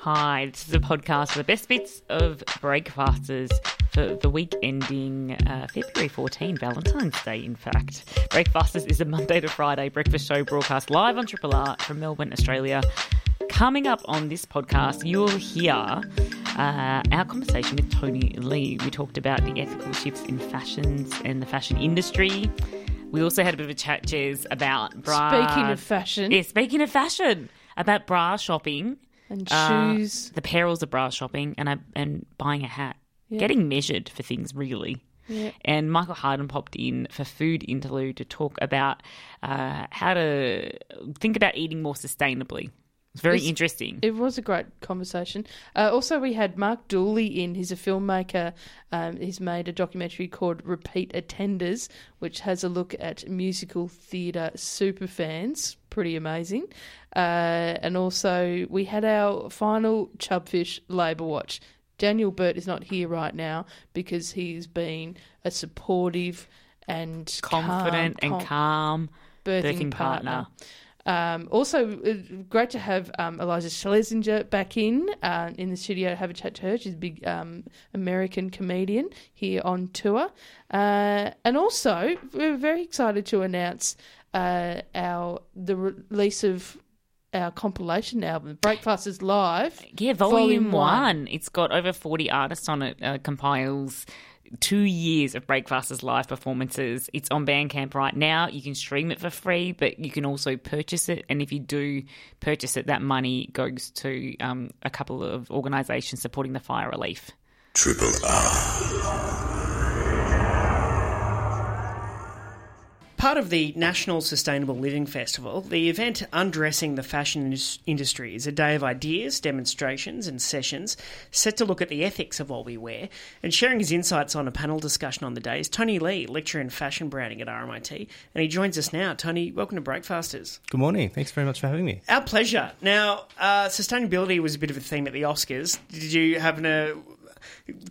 Hi, this is a podcast for the best bits of Breakfasters for the week ending uh, February 14, Valentine's Day, in fact. Breakfasters is a Monday to Friday breakfast show broadcast live on Triple R from Melbourne, Australia. Coming up on this podcast, you'll hear uh, our conversation with Tony Lee. We talked about the ethical shifts in fashions and the fashion industry. We also had a bit of a chat, Jez, about bra. Speaking of fashion Yeah, speaking of fashion, about bra shopping, and uh, shoes, the perils of bra shopping, and I, and buying a hat, getting measured for things really. Yeah. And Michael Harden popped in for food interlude to talk about uh, how to think about eating more sustainably. It's very It's- interesting. it was a great conversation. Uh, also, we had Mark Dooley in. He's a filmmaker. Um, he's made a documentary called Repeat Attenders, which has a look at musical theatre superfans. Pretty amazing. Uh, and also, we had our final Chubfish Labour Watch. Daniel Burt is not here right now because he's been a supportive and Confident calm, and calm birthing, birthing partner. partner. Um, also, uh, great to have um, Iliza Shlesinger back in uh, in the studio to have a chat to her. She's a big um, American comedian here on tour. Uh, and also, we're very excited to announce uh, our the release of our compilation album, Breakfasters Live. Yeah, volume, Volume one. one. It's got over 40 artists on it, uh, compiles two years of Breakfasters live performances. It's on Bandcamp right now. You can stream it for free, but you can also purchase it. And if you do purchase it, that money goes to um, a couple of organisations supporting the fire relief. Triple R. Part of the National Sustainable Living Festival, the event Undressing the Fashion Industry is a day of ideas, demonstrations, and sessions set to look at the ethics of what we wear. And sharing his insights on a panel discussion on the day is Tony Lee, lecturer in fashion branding at RMIT. And he joins us now. Tony, welcome to Breakfasters. Good morning. Thanks very much for having me. Our pleasure. Now, uh, sustainability was a bit of a theme at the Oscars. Did you happen to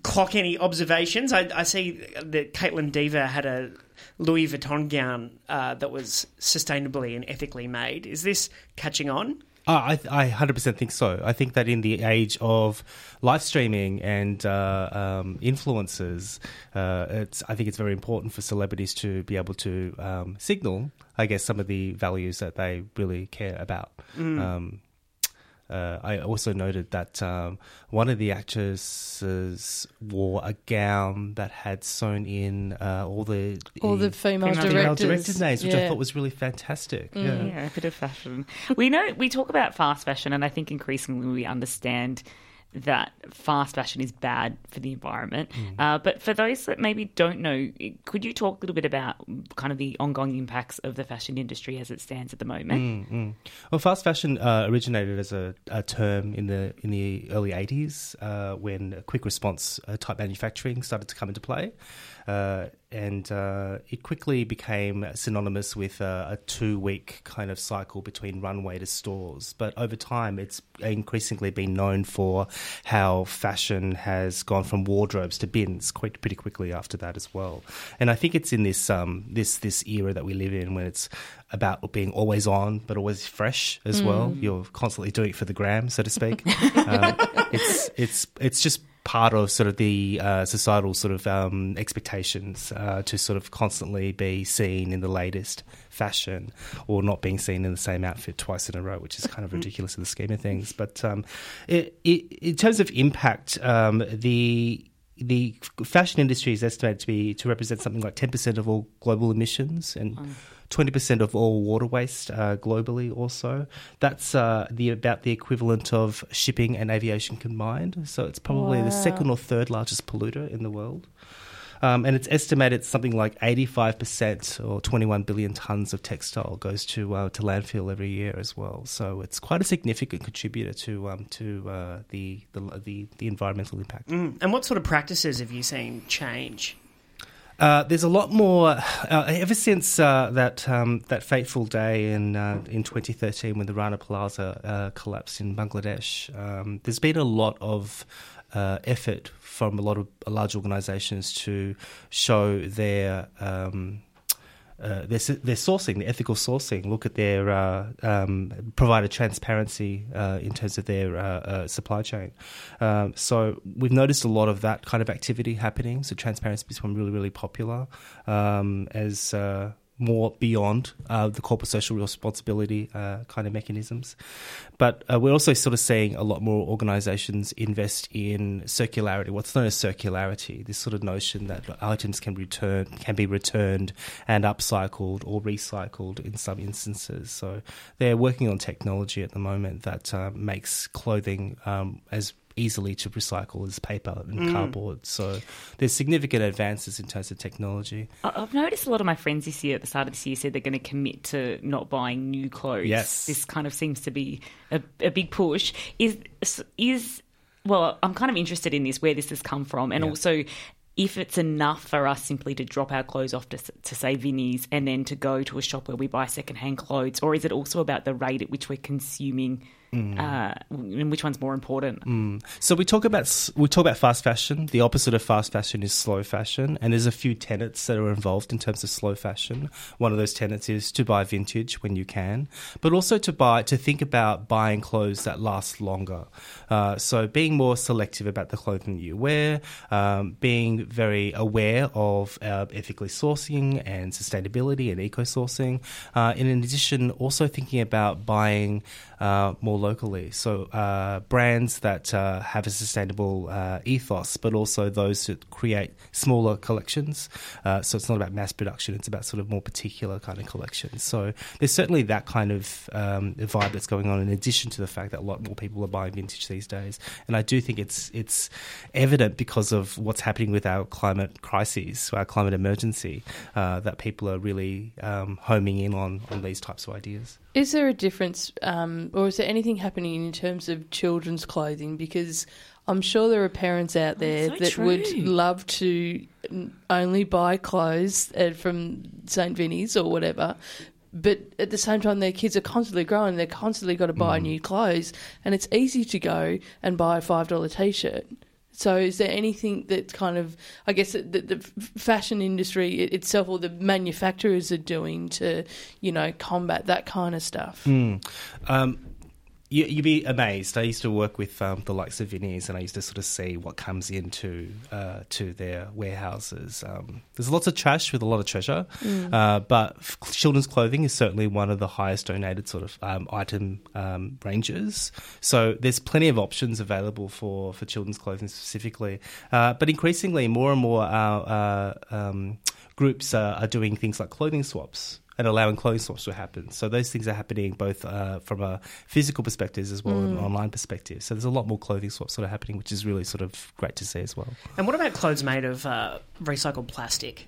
clock any observations? I, I see that Kaitlyn Dever had a Louis Vuitton gown uh, that was sustainably and ethically made. Is this catching on? Oh, I, I 100% think so. I think that in the age of live streaming and uh, um, influencers, uh, it's, I think it's very important for celebrities to be able to um, signal, I guess, some of the values that they really care about. Um, uh, I also noted that um, one of the actresses wore a gown that had sewn in uh, all the All the female, Female female directors, directors' names, which I thought was really fantastic. Yeah. Yeah, a bit of fashion. we know we talk about fast fashion, and I think increasingly we understand that fast fashion is bad for the environment. Uh, but for those that maybe don't know, could you talk a little bit about kind of the ongoing impacts of the fashion industry as it stands at the moment? Well, fast fashion uh, originated as a, a term in the in the early '80s uh, when quick response uh, type manufacturing started to come into play, uh, and uh, it quickly became synonymous with uh, a two week kind of cycle between runway to stores. But over time, it's increasingly been known for how fashion has gone from wardrobes to bins quite pretty quickly after that as well. And I think it's in this um, this this era that we live in when it's about being always on but always fresh as well. You're constantly doing it for the gram, so to speak. um, it's it's it's just part of sort of the uh, societal sort of um, expectations uh, to sort of constantly be seen in the latest fashion or not being seen in the same outfit twice in a row, which is kind of mm. ridiculous in the scheme of things. But um, it, it, in terms of impact, um, the the fashion industry is estimated to be to represent something like ten percent of all global emissions and. Mm 20% of all water waste uh, globally also. That's uh, the about the equivalent of shipping and aviation combined. So it's probably wow. the second or third largest polluter in the world. Um, and it's estimated something like 85% or 21 billion tons of textile goes to uh, to landfill every year as well. So it's quite a significant contributor to um, to uh, the, the, the the environmental impact. Mm. And what sort of practices have you seen change? Uh, there's a lot more uh, ever since uh, that um, that fateful day in uh, in 2013 when the Rana Plaza uh, collapsed in Bangladesh. Um, there's been a lot of effort from a lot of large organisations to show their um, uh, their, their sourcing, the ethical sourcing, look at their uh, um, transparency uh, in terms of their uh, uh, supply chain. Um, so we've noticed a lot of that kind of activity happening. So transparency has become really, really popular um, as uh, more beyond uh, the corporate social responsibility uh, kind of mechanisms. But uh, we're also sort of seeing a lot more organisations invest in circularity, what's known as circularity, this sort of notion that items can return, can be returned and upcycled or recycled in some instances. So they're working on technology at the moment that uh, makes clothing um, as easily to recycle as paper and Mm. cardboard. So there's significant advances in terms of technology. I- I've noticed a lot of my friends this year, at the start of this year, said they're going to commit to not buying new clothes. Yes. This kind of seems to be a, a big push. Is is well, I'm kind of interested in this, where this has come from, and Yeah. also if it's enough for us simply to drop our clothes off to, to say Vinnie's and then to go to a shop where we buy secondhand clothes, or is it also about the rate at which we're consuming? Uh, and which one's more important? So we talk about we talk about fast fashion. The opposite of fast fashion is slow fashion, and there's a few tenets that are involved in terms of slow fashion. One of those tenets is to buy vintage when you can, but also to buy to think about buying clothes that last longer. Uh, so being more selective about the clothing you wear, um, being very aware of uh, ethically sourcing and sustainability and eco sourcing. Uh, and in addition, also thinking about buying uh, more locally. So uh, brands that uh, have a sustainable uh, ethos, but also those that create smaller collections. Uh, so it's not about mass production; it's about sort of more particular kind of collections. So there's certainly that kind of um, vibe that's going on. In addition to the fact that a lot more people are buying vintage these days, and I do think it's it's evident because of what's happening with our climate crises, our climate emergency, uh, that people are really um, homing in on on these types of ideas. Is there a difference, um, or is there anything happening in terms of children's clothing? Because I'm sure there are parents out there so that true. would love to only buy clothes uh, from St. Vinny's or whatever. But at the same time, their kids are constantly growing. They're constantly got to buy new clothes, and it's easy to go and buy a five dollar t shirt. So, is there anything that kind of, I guess, the, the fashion industry itself or the manufacturers are doing to, you know, combat that kind of stuff? Um, you, you'd be amazed. I used to work with um, the likes of Vinnie's, and I used to sort of see what comes into uh, to their warehouses. Um, there's lots of trash with a lot of treasure, uh, but children's clothing is certainly one of the highest donated sort of um, item um, ranges. So there's plenty of options available for for children's clothing specifically, uh, but increasingly more and more uh, uh, um, groups uh, are doing things like clothing swaps and allowing clothing swaps to happen. So those things are happening both uh, from a physical perspective as well as an online perspective. So there's a lot more clothing swaps sort of happening, which is really sort of great to see as well. And what about clothes made of uh, recycled plastic?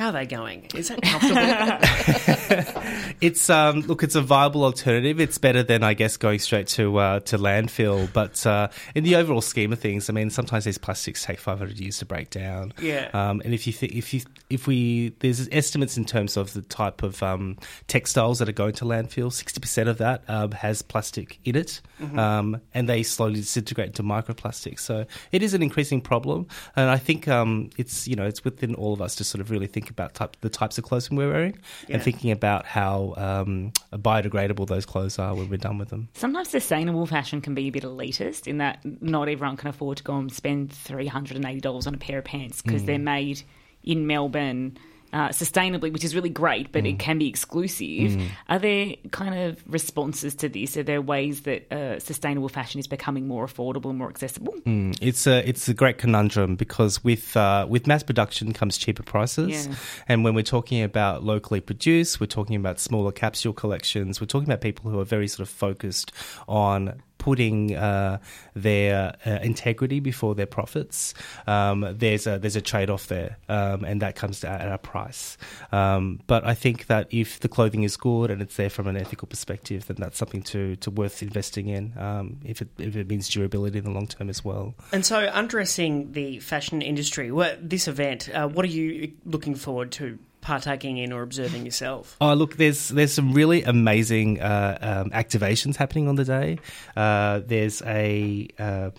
How are they going? Is that comfortable? It's um, look, it's a viable alternative. It's better than I guess going straight to uh, to landfill. But uh, in the overall scheme of things, I mean, sometimes these plastics take 500 years to break down. Yeah. Um, and if you think if you if we there's estimates in terms of the type of um, textiles that are going to landfill, 60% of that um, has plastic in it, um, and they slowly disintegrate into microplastics. So it is an increasing problem, and I think um, it's you know it's within all of us to sort of really think about type, the types of clothing we're wearing Yeah. and thinking about how um, biodegradable those clothes are when we're done with them. Sometimes sustainable fashion can be a bit elitist in that not everyone can afford to go and spend $380 on a pair of pants because they're made in Melbourne uh, sustainably, which is really great, but it can be exclusive. Are there kind of responses to this? Are there ways that uh, sustainable fashion is becoming more affordable and more accessible? Mm, It's a it's a great conundrum because with uh, with mass production comes cheaper prices, Yeah. and when we're talking about locally produced, we're talking about smaller capsule collections. We're talking about people who are very sort of focused on putting uh, their uh, integrity before their profits. Um, there's a there's a trade off there, um, and that comes at a price. Um, but I think that if the clothing is good and it's there from an ethical perspective, then that's something to, to worth investing in. Um, if it if it means durability in the long term as well. and so, undressing the fashion industry, what, this event, uh, what are you looking forward to partaking in or observing yourself? Oh, look, there's there's some really amazing uh, um, activations happening on the day. Uh, there's a uh,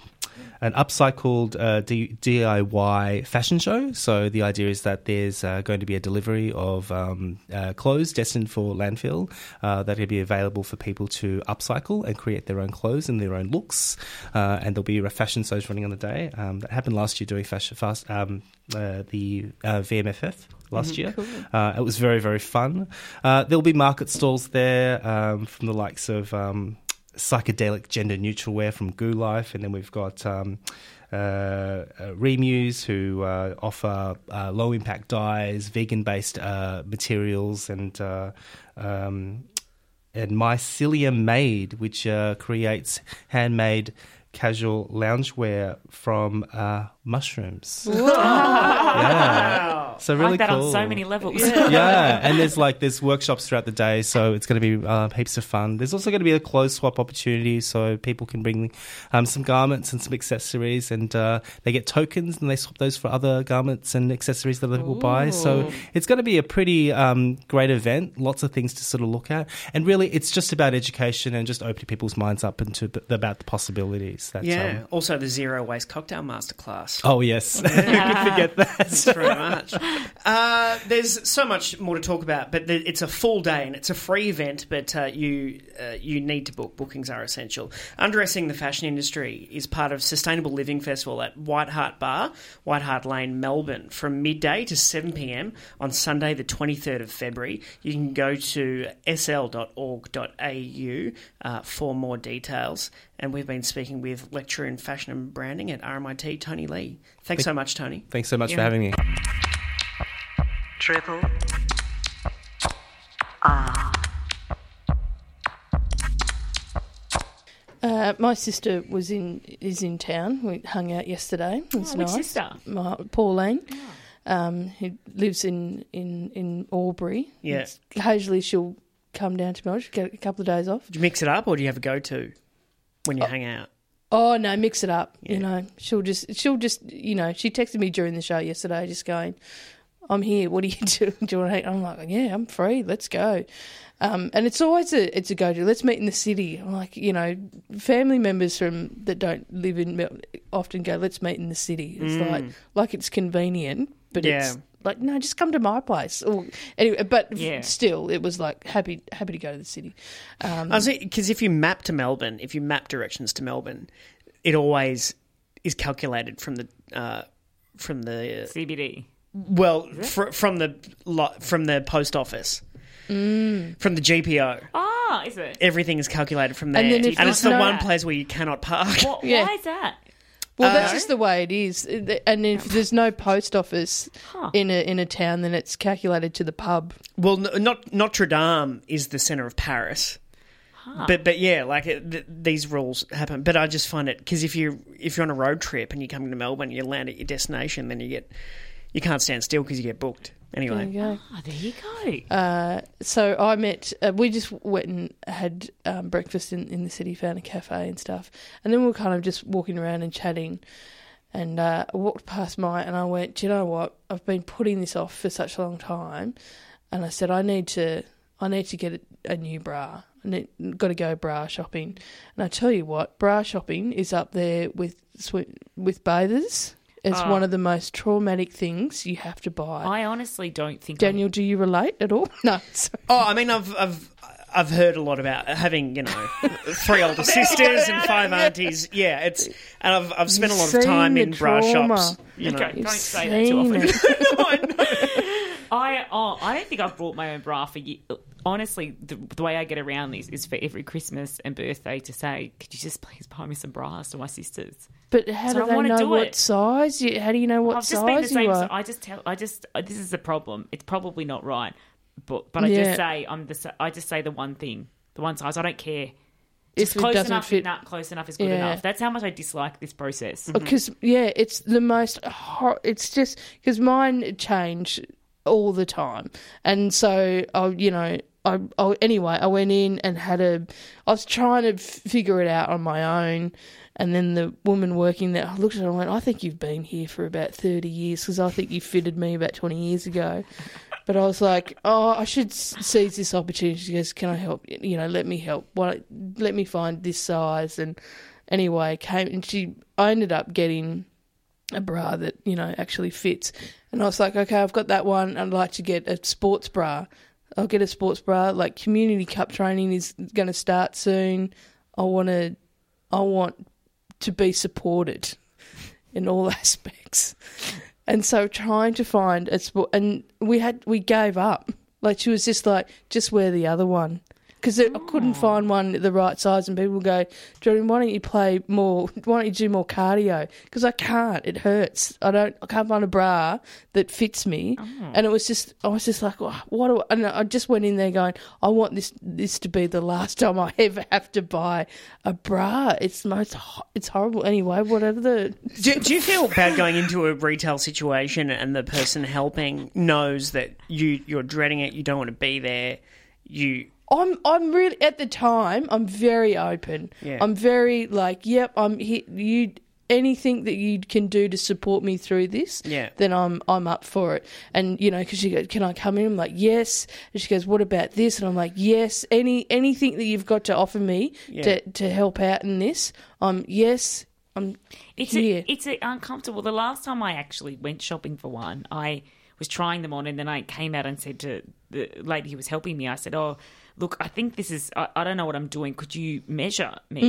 an upcycled uh, D- DIY fashion show. So the idea is that there's uh, going to be a delivery of um, uh, clothes destined for landfill uh, that will be available for people to upcycle and create their own clothes and their own looks. Uh, and there'll be a fashion shows running on the day. Um, that happened last year during fashion fast um, uh, the uh, VMFF last year. Uh, it was very very fun. Uh, there'll be market stalls there um, from the likes of um, psychedelic gender neutral wear from Goo Life, and then we've got. Um, uh, uh, Remuse, who uh, offer uh, low impact dyes, vegan based uh, materials, and uh, um, and Mycelium Made, which uh, creates handmade casual loungewear from uh, mushrooms. Yeah, so I really like that cool. on so many levels. yeah, and there's like there's workshops throughout the day, so it's going to be uh, heaps of fun. There's also going to be a clothes swap opportunity, so people can bring um, some garments and some accessories, and uh, they get tokens, and they swap those for other garments and accessories that other people buy. So it's going to be a pretty um, great event. Lots of things to sort of look at, and really, it's just about education and just opening people's minds up into b- about the possibilities. That, Yeah. um, also, the zero waste cocktail masterclass. oh yes, you could forget that. Thanks very much. Uh, there's so much more to talk about, but the, it's a full day and it's a free event. But uh, you uh, you need to book. Bookings are essential. Undressing the fashion industry is part of Sustainable Living Festival at White Hart Bar, White Hart Lane, Melbourne, from midday to 7 p.m. on Sunday, the 23rd of February. You can go to sl.org.au uh, for more details. And we've been speaking with lecturer in fashion and branding at RMIT, Tony Lee. Thanks so much, Tony. Thanks so much Yeah. for having me. Triple Uh, my sister was in is in town. We hung out yesterday. It was Oh, nice. sister? My, Pauline. Um, who lives in, in, in Albury. Yeah. Occasionally she'll come down to Melbourne, get a couple of days off. Do you mix it up or do you have a go to when you hang out? Oh no, mix it up. Yeah. You know, she'll just she'll just you know, she texted me during the show yesterday, just going, "I'm here. What do you do? Do you want to?" I'm like, "Yeah, I'm free. Let's go." Um, and it's always a it's a go to. Let's meet in the city. I'm like you know, family members from that don't live in Mel- often go. Let's meet in the city. It's like like it's convenient, but Yeah. it's like no, just come to my place. Or anyway, but f- Yeah. still, it was like happy happy to go to the city. Um, Because if you map to Melbourne, if you map directions to Melbourne, it always is calculated from the uh, from the CBD. Well fr- from the lo- from the post office, from the GPO. Ah, is it? Everything is calculated from there, And and, then if it's the there's no- one place where you cannot park. What, Yeah. Why is that? Well, that's Uh, just the way it is. And if there's no post office Huh. in a in a town, then it's calculated to the pub. Well, n- not Notre Dame is the center of Paris. But but yeah, like it, th- these rules happen. But I just find it because if you if you're on a road trip and you come to Melbourne, you land at your destination, then you get you can't stand still because you get booked. Anyway, There Anyway, you go. Oh, there you go. Uh, so I met. Uh, we just went and had um, breakfast in, in the city, found a cafe and stuff, and then we were kind of just walking around and chatting. And uh, I walked past my, and I went, "Do you know what? I've been putting this off for such a long time." And I said, "I need to, I need to get a, a new bra. I need, got to go bra shopping." And I tell you what, bra shopping is up there with swi- with bathers. It's Oh. one of the most traumatic things you have to buy. I honestly don't think. I- Daniel, do you relate at all? No. Sorry. oh, I mean, I've I've I've heard a lot about having you know three older sisters and five aunties. Yeah, it's and I've I've spent a lot of time in the bra trauma. shops. You know, Okay. You've Don't say that too often. it. I oh, I don't think I've brought my own bra for ye Honestly, the, the way I get around this is for every Christmas and birthday to say, "Could you just please buy me some bras to my sisters?" But how So I they know do what it. size? You, how do you know what I've just been the size same. you are? I just tell. I just. uh, This is a problem. It's probably not right, but but I Yeah. just say I'm the. I just say the one thing, the one size. I don't care. Just If close enough. fit- Not close enough is good Yeah. enough. That's how much I dislike this process. Because yeah, it's the most. Hor- it's just because mine change all the time, and so I, you know, I, I anyway, I went in and had a. I was trying to f- figure it out on my own, and then the woman working there I looked at her and went, "I think you've been here for about thirty years because I think you fitted me about twenty years ago." But I was like, "Oh, I should s- seize this opportunity." She goes, "Can I help? You know, let me help. Why, let me find this size and." Anyway, came and she. I ended up getting a bra that you know actually fits, and I was like, okay, I've got that one. I'd like to get a sports bra. I'll get a sports bra. Like community cup training is going to start soon. I want to. I want to be supported in all aspects. And so trying to find a sport, and we had we gave up. Like she was just like, just wear the other one. Because I couldn't ah. find one the right size, and people go, Jordan, why don't you play more? Why don't you do more cardio? Because I can't. It hurts. I don't. I can't find a bra that fits me. Ah. And it was just, I was just like, "Oh, what? Do I, and I just went in there going, I want this this to be the last time I ever have to buy a bra. It's most, it's horrible. Anyway, whatever the Do, do you feel bad going into a retail situation and the person helping knows that you you're dreading it, you don't want to be there, you I'm I'm really at the time I'm very open. Yeah. I'm very like, yep, I'm here. You anything that you can do to support me through this, Yeah. then I'm I'm up for it. And you know, because she goes, can I come in? I'm like, yes. And she goes, what about this? And I'm like, yes. Any anything that you've got to offer me Yeah. to to help out in this, I'm um, yes. I'm It's here. a, it's a uncomfortable. The last time I actually went shopping for one, I was trying them on, and then I came out and said to the lady who was helping me, I said, "Oh, look, I think this is. I, I don't know what I'm doing. Could you measure me?"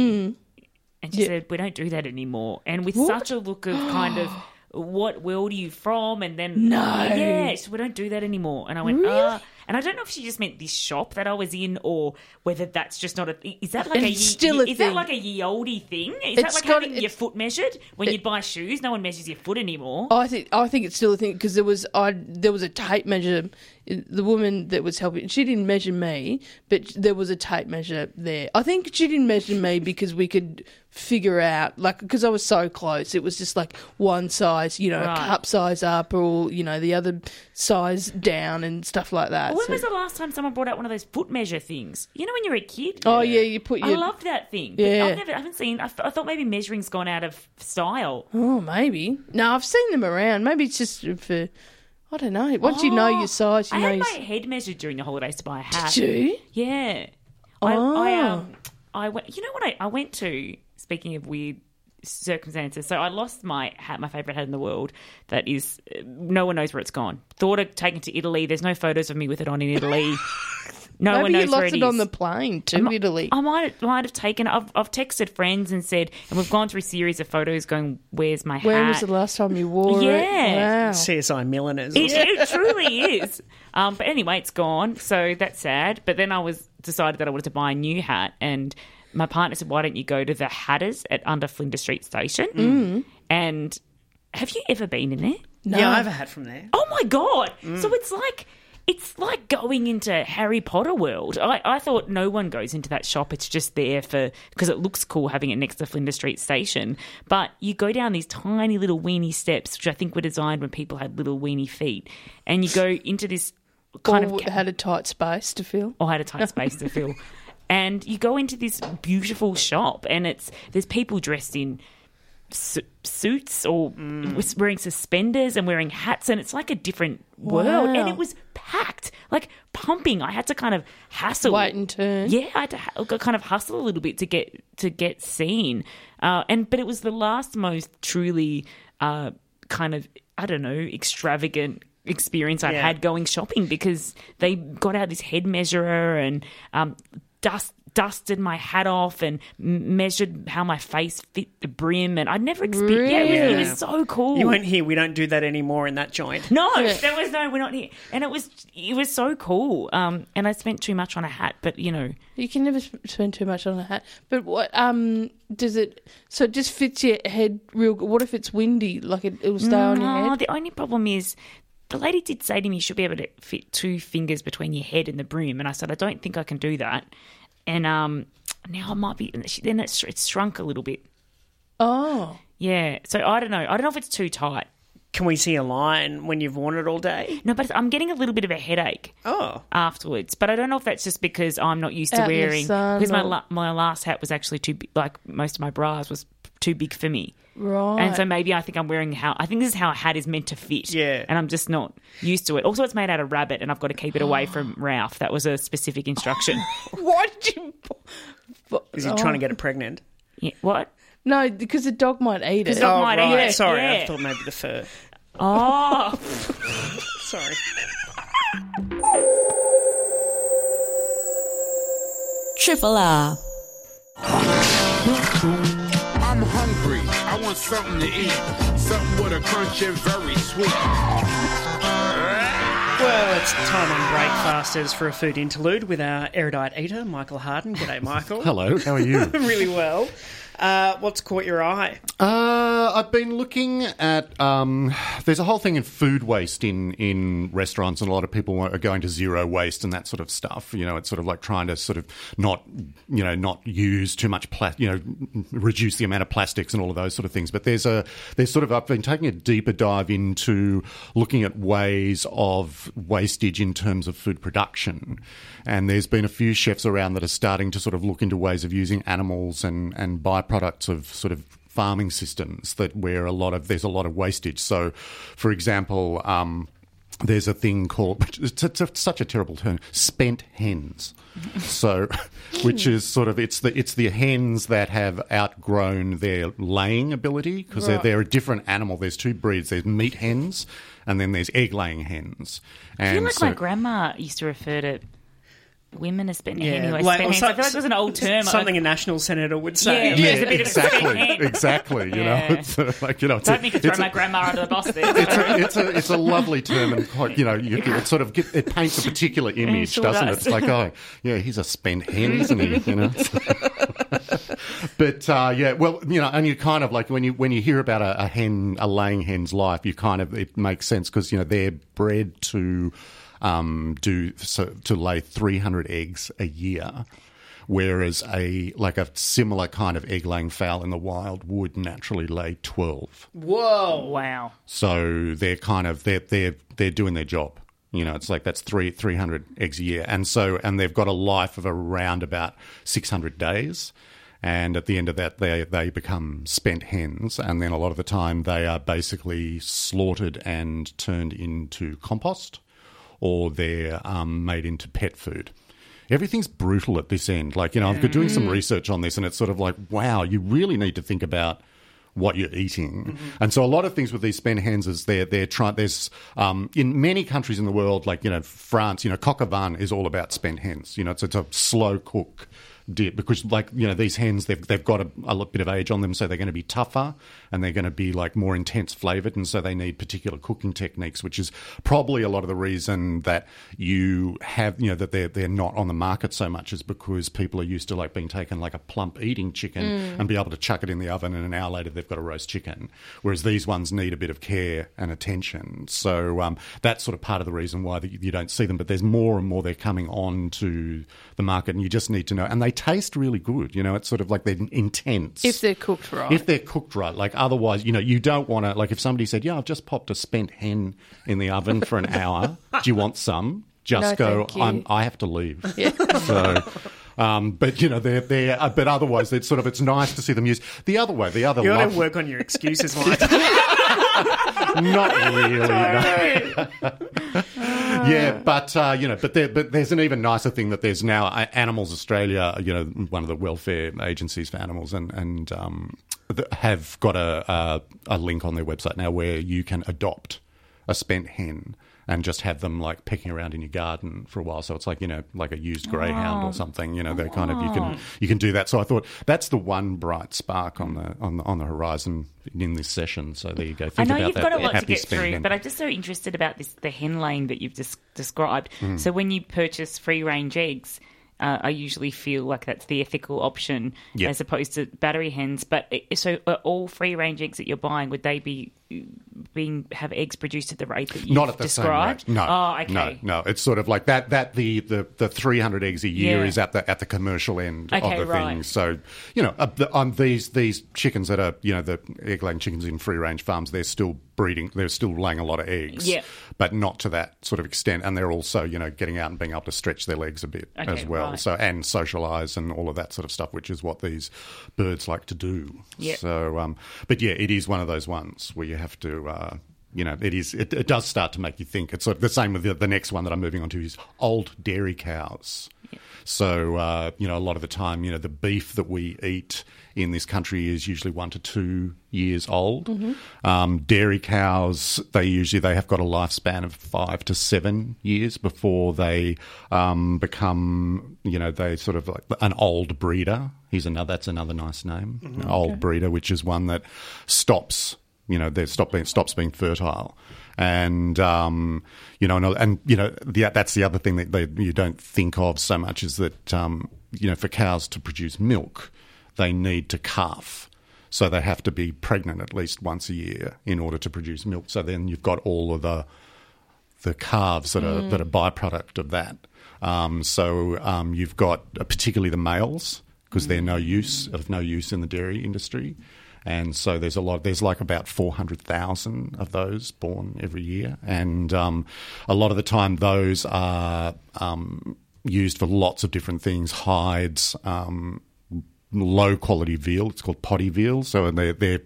And she Yeah. said, "We don't do that anymore." And with such a look of kind of. What world are you from? And then No. yes, we don't do that anymore. And I went, ah. And I don't know if she just meant this shop that I was in, or whether that's just not a. Is that like a ye, still a is that thing. like a ye olde thing? Is It's that like got- having your foot measured when it- you buy shoes? No one measures your foot anymore. I think I think it's still a thing because there was I there was a tape measure. Eh, the woman that was helping, she didn't measure me, but there was a tape measure there. I think she didn't measure me because we could figure out, like, because I was so close. It was just like one size, you know, Right. cup size up, or you know, the other size down, and stuff like that. When So- was the last time someone brought out one of those foot measure things? You know, when you're a kid. oh yeah, you put your. I loved that thing. But Yeah. I've never, I haven't seen. I, th- I thought maybe measuring's gone out of style. Oh, maybe. No, I've seen them around. Maybe it's just for. I don't know. Once you know Oh, your size, you I know. had Your... my head measured during the holidays to buy a hat. Did you? Yeah. I, I Oh. um I went. You know what? I, I went to. Speaking of weird circumstances, so I lost my hat, my favorite hat in the world. That is, no one knows where it's gone. Thought of taking it to Italy. There's no photos of me with it on in Italy. No one knows where it is. Maybe you lost where it, it is. on the plane to Italy. I might might have taken. I've I've texted friends and said, and we've gone through a series of photos going, "Where's my when hat?" was the last time you wore it? Yeah. Wow. CSI Milliners. It, it truly is. Um, but anyway, it's gone, so that's sad. But then I was decided that I wanted to buy a new hat, and my partner said, "Why don't you go to the Hatters at under Flinders Street Station?" Mm. And have you ever been in there? Yeah, I have a hat from there. Oh my god! So it's like it's like going into Harry Potter world. I, I thought no one goes into that shop. It's just there for because it looks cool having it next to Flinders Street Station. But you go down these tiny little weeny steps, which I think were designed when people had little weeny feet, and you go into this kind or of had a tight space to fill. or had a tight space to fill. And you go into this beautiful shop, and it's there's people dressed in su- suits or was wearing suspenders and wearing hats, and it's like a different world. Wow. And it was packed, like pumping. I had to kind of hassle, Wait and turn. Yeah, I had to ha- kind of hustle a little bit to get to get seen. Uh, and but it was the last most truly uh, kind of I don't know extravagant experience I Yeah. had going shopping because they got out this head measurer and um, dust dusted my hat off and m- measured how my face fit the brim and I'd never experienced yeah, it was, it was so cool You won't hear we don't do that anymore in that joint. no there was no we're not here and it was it was so cool um and I spent too much on a hat but you know You can never sp- spend too much on a hat. But what um does it? So it just fits your head real. good. What if it's windy? Like it, it will stay on your No, head. the only problem is the lady did say to me she'll be able to fit two fingers between your head and the brim, and I said I don't think I can do that. And um, now I might be. Then it's it's shrunk a little bit. Oh, Yeah, so I don't know. I don't know if it's too tight. Can we see a line when you've worn it all day? No, but I'm getting a little bit of a headache Oh, afterwards. But I don't know if that's just because I'm not used to Out in the wearing. sun Because my or- la- my last hat was actually too big. Like most of my bras was too big for me. right. And so maybe I think I'm wearing how I think this is how a hat is meant to fit. Yeah. And I'm just not used to it. Also, it's made out of rabbit, and I've got to keep it away from Ralph. That was a specific instruction. why did you? is he trying to get it pregnant? yeah. What? No, because the dog might eat it. The dog Oh, might right. eat it, Sorry, yeah. I thought maybe the fur. Oh, Sorry. Triple R. I'm hungry. I want something to eat. Something with a crunch and very sweet. Well, it's time on Breakfasters for a food interlude with our erudite eater, Michael Harden. G'day, Michael. Hello, how are you? really well. Uh, what's caught your eye? uh, I've been looking at. Um, there's a whole thing in food waste in, in restaurants, and a lot of people are going to zero waste and that sort of stuff. You know, it's sort of like trying to sort of not, you know, not use too much plastic. You know, reduce the amount of plastics and all of those sort of things. But there's a there's sort of I've been taking a deeper dive into looking at ways of wastage in terms of food production, and there's been a few chefs around that are starting to sort of look into ways of using animals and and byproducts of sort of farming systems that where a lot of there's a lot of wastage. So, for example. Um, there's a thing called it's, it's a, such a terrible term spent hens so which is sort of it's the it's the hens that have outgrown their laying ability because they're, they're a different animal there's two breeds there's meat hens and then there's egg laying hens and I feel like so, my grandma used to refer to women as spent Yeah, anyway. like- spent or hands. some- I feel like it was an old term. Something a national senator would say. Yeah. yeah There's a bit of a spent exactly exactly you Yeah. know it's uh, like you know it's Don't a- think to throw it's a- my grandma under the bus there. it's a, it's a it's a lovely term and quite you know you, it sort of get, it paints a particular image sure doesn't does. it it's like oh yeah he's a spent hen isn't he you know but uh, yeah well you know and you kind of like when you when you hear about a, a hen a laying hen's life you kind of it makes sense because you know they're bred to um, do so to lay 300 eggs a year whereas a like a similar kind of egg laying fowl in the wild would naturally lay 12 Whoa. wow. so they're kind of they're they're they're doing their job. You know, it's like that's three three hundred eggs a year, and so and they've got a life of around about six hundred days. And at the end of that, they they become spent hens, and then a lot of the time they are basically slaughtered and turned into compost, or they're um, made into pet food. Everything's brutal at this end. Like you know, I've been doing some research on this, and it's sort of like, wow, you really need to think about what you're eating. And so a lot of things with these spent hens is they're they're trying. There's um, in many countries in the world, like you know France, you know coq au vin is all about spent hens. You know, it's, it's a slow cook dip because like you know these hens they've they've got a, a bit of age on them, so they're going to be tougher and they're going to be like more intense flavored, and so they need particular cooking techniques, which is probably a lot of the reason that you have you know that they're they're not on the market so much is because people are used to like being taken like a plump eating chicken and be able to chuck it in the oven and an hour later they've got a roast chicken, whereas these ones need a bit of care and attention. So um, that's sort of part of the reason why you don't see them. But there's more and more they're coming on to the market, and you just need to know. And they taste really good. You know, it's sort of like they're intense if they're cooked right. if they're cooked right. Like otherwise, you know, you don't want to. Like if somebody said, "Yeah, I've just popped a spent hen in the oven for an hour. Do you want some?" Just No, go. I'm, I have to leave. So. Um, but you know they're they're uh, but otherwise it's sort of it's nice to see them use the other way the other You ought love- to work on your excuses, Mike. not really no. yeah but uh, you know but there but there's an even nicer thing that there's now uh, Animals Australia you know one of the welfare agencies for animals and and um, have got a, a a link on their website now where you can adopt a spent hen and just have them like pecking around in your garden for a while. So it's like you know, like a used greyhound or something. You know, they're kind of you can you can do that. So I thought that's the one bright spark on the on the, on the horizon in this session. So there you go. I know about you've that got a lot to get through, but I'm just so interested about this the hen laying that you've just described. Mm. So when you purchase free range eggs, uh, I usually feel like that's the ethical option Yeah. as opposed to battery hens. But so all free range eggs that you're buying would they be being have eggs produced at the rate that you Not at the described? same rate. No. Oh, okay. No, no. It's sort of like that. That the the, the three hundred eggs a year Yeah. is at the at the commercial end Okay, of the right. thing. So you know, uh, the, on these these chickens that are you know the egg laying chickens in free range farms, they're still breeding. They're still laying a lot of eggs. Yeah. But not to that sort of extent, and they're also you know getting out and being able to stretch their legs a bit Okay, as well. right. So and socialise and all of that sort of stuff, which is what these birds like to do. Yeah. So, um, but yeah, it is one of those ones where you have to. Uh, you know, it is. It, it does start to make you think. It's sort of the same with the, the next one that I'm moving on to is old dairy cows. So, uh, you know, a lot of the time, you know, the beef that we eat in this country is usually one to two years old. Um, dairy cows, they usually they have got a lifespan of five to seven years before they um, become, you know, they sort of like an old breeder. He's another. That's another nice name, an old breeder, which is one that stops you know they stop being stops being fertile and um, you know and, and you know the, that's the other thing that they, you don't think of so much is that um, you know for cows to produce milk they need to calf so they have to be pregnant at least once a year in order to produce milk so then you've got all of the the calves that are that are byproduct of that. Um, so um, you've got uh, particularly the males because they're no use of no use in the dairy industry, and so there's a lot. There's like about four hundred thousand of those born every year, and um, a lot of the time those are um, used for lots of different things, hides. Um, low quality veal. It's called bobby veal. So and they're they're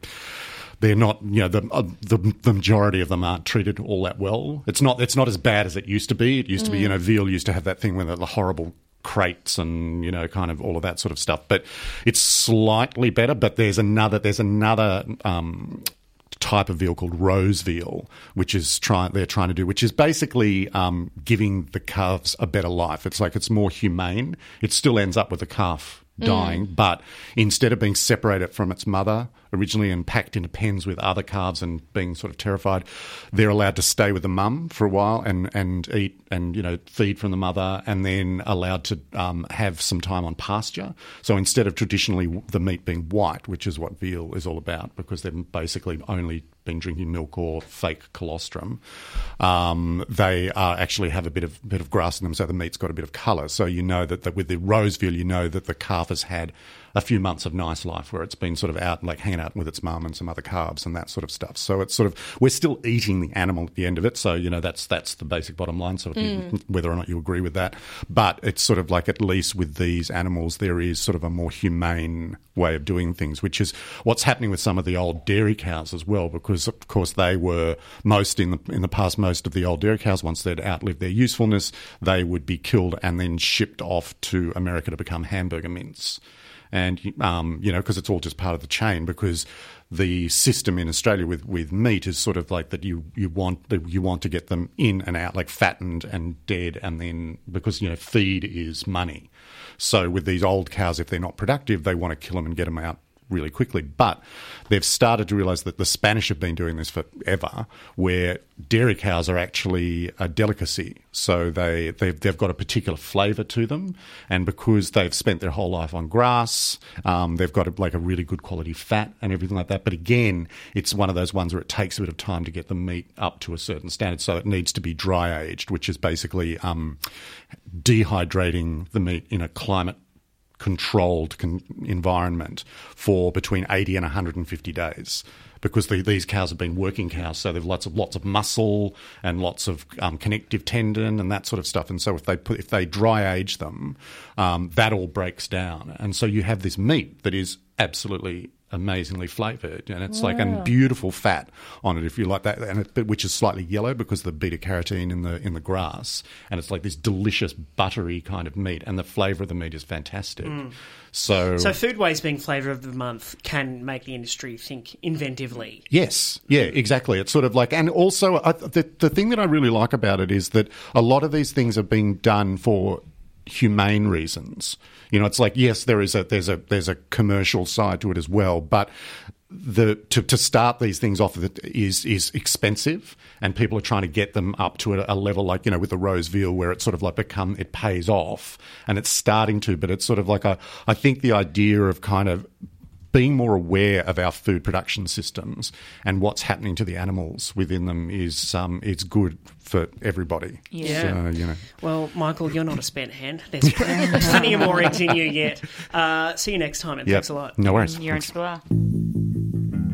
they're not you know the, uh, the the majority of them aren't treated all that well. It's not it's not as bad as it used to be. It used to be you know veal used to have that thing with the horrible crates and you know kind of all of that sort of stuff. But it's slightly better. But there's another there's another. Um, type of veal called rose veal, which is trying they're trying to do, which is basically um, giving the calves a better life. It's like it's more humane. It still ends up with the calf dying, but instead of being separated from its mother originally and packed into pens with other calves and being sort of terrified, they're allowed to stay with the mum for a while and, and eat and you know feed from the mother, and then allowed to um, have some time on pasture. So instead of traditionally the meat being white, which is what veal is all about, because they're basically only been drinking milk or fake colostrum, um, they are actually have a bit of bit of grass in them, so the meat's got a bit of colour. So you know that, that with the rose veal, you know that the calf has had a few months of nice life where it's been sort of out like hanging out with its mum and some other calves and that sort of stuff. So it's sort of we're still eating the animal at the end of it. So you know that's that's the basic bottom line. So you, mm. whether or not you agree with that, but it's sort of like at least with these animals there is sort of a more humane way of doing things, which is what's happening with some of the old dairy cows as well, because of course they were most in the in the past most of the old dairy cows once they'd outlived their usefulness, they would be killed and then shipped off to America to become hamburger mince and um, you know because it's all just part of the chain because the system in Australia with, with meat is sort of like that you you want that you want to get them in and out like fattened and dead and then because you know feed is money. So with these old cows if they're not productive they want to kill them and get them out really quickly. But they've started to realise that the Spanish have been doing this forever, where dairy cows are actually a delicacy. So they they've, they've got a particular flavour to them, and because they've spent their whole life on grass, um, they've got a, like a really good quality fat and everything like that. But again, it's one of those ones where it takes a bit of time to get the meat up to a certain standard. So it needs to be dry aged, which is basically um, dehydrating the meat in a climate controlled con- environment for between 80 and 150 days because the, these cows have been working cows so they've lots of lots of muscle and lots of um, connective tendon and that sort of stuff. And so if they put if they dry age them um, that all breaks down. And so you have this meat that is absolutely amazingly flavored and it's like a beautiful fat on it if you like that and it, which is slightly yellow because the beta carotene in the in the grass and it's like this delicious buttery kind of meat and the flavor of the meat is fantastic mm. so So, Foodways being flavour of the month can make the industry think inventively. Yes, yeah, exactly. It's sort of like, and also I, the the thing that I really like about it is that a lot of these things are being done for humane reasons. You know, it's like yes, there is a there's a there's a commercial side to it as well, but the to, to start these things off is is expensive, and people are trying to get them up to a, a level like you know with the rose veal where it's sort of like become it pays off, and it's starting to, but it's sort of like a I think the idea of kind of being more aware of our food production systems and what's happening to the animals within them is um, it's good for everybody. Yeah. So, you know. Well, Michael, you're not a spent hand. There's plenty of more eggs in you yet. Uh, see you next time, and Yeah. thanks a lot. No worries. You're in Triple R.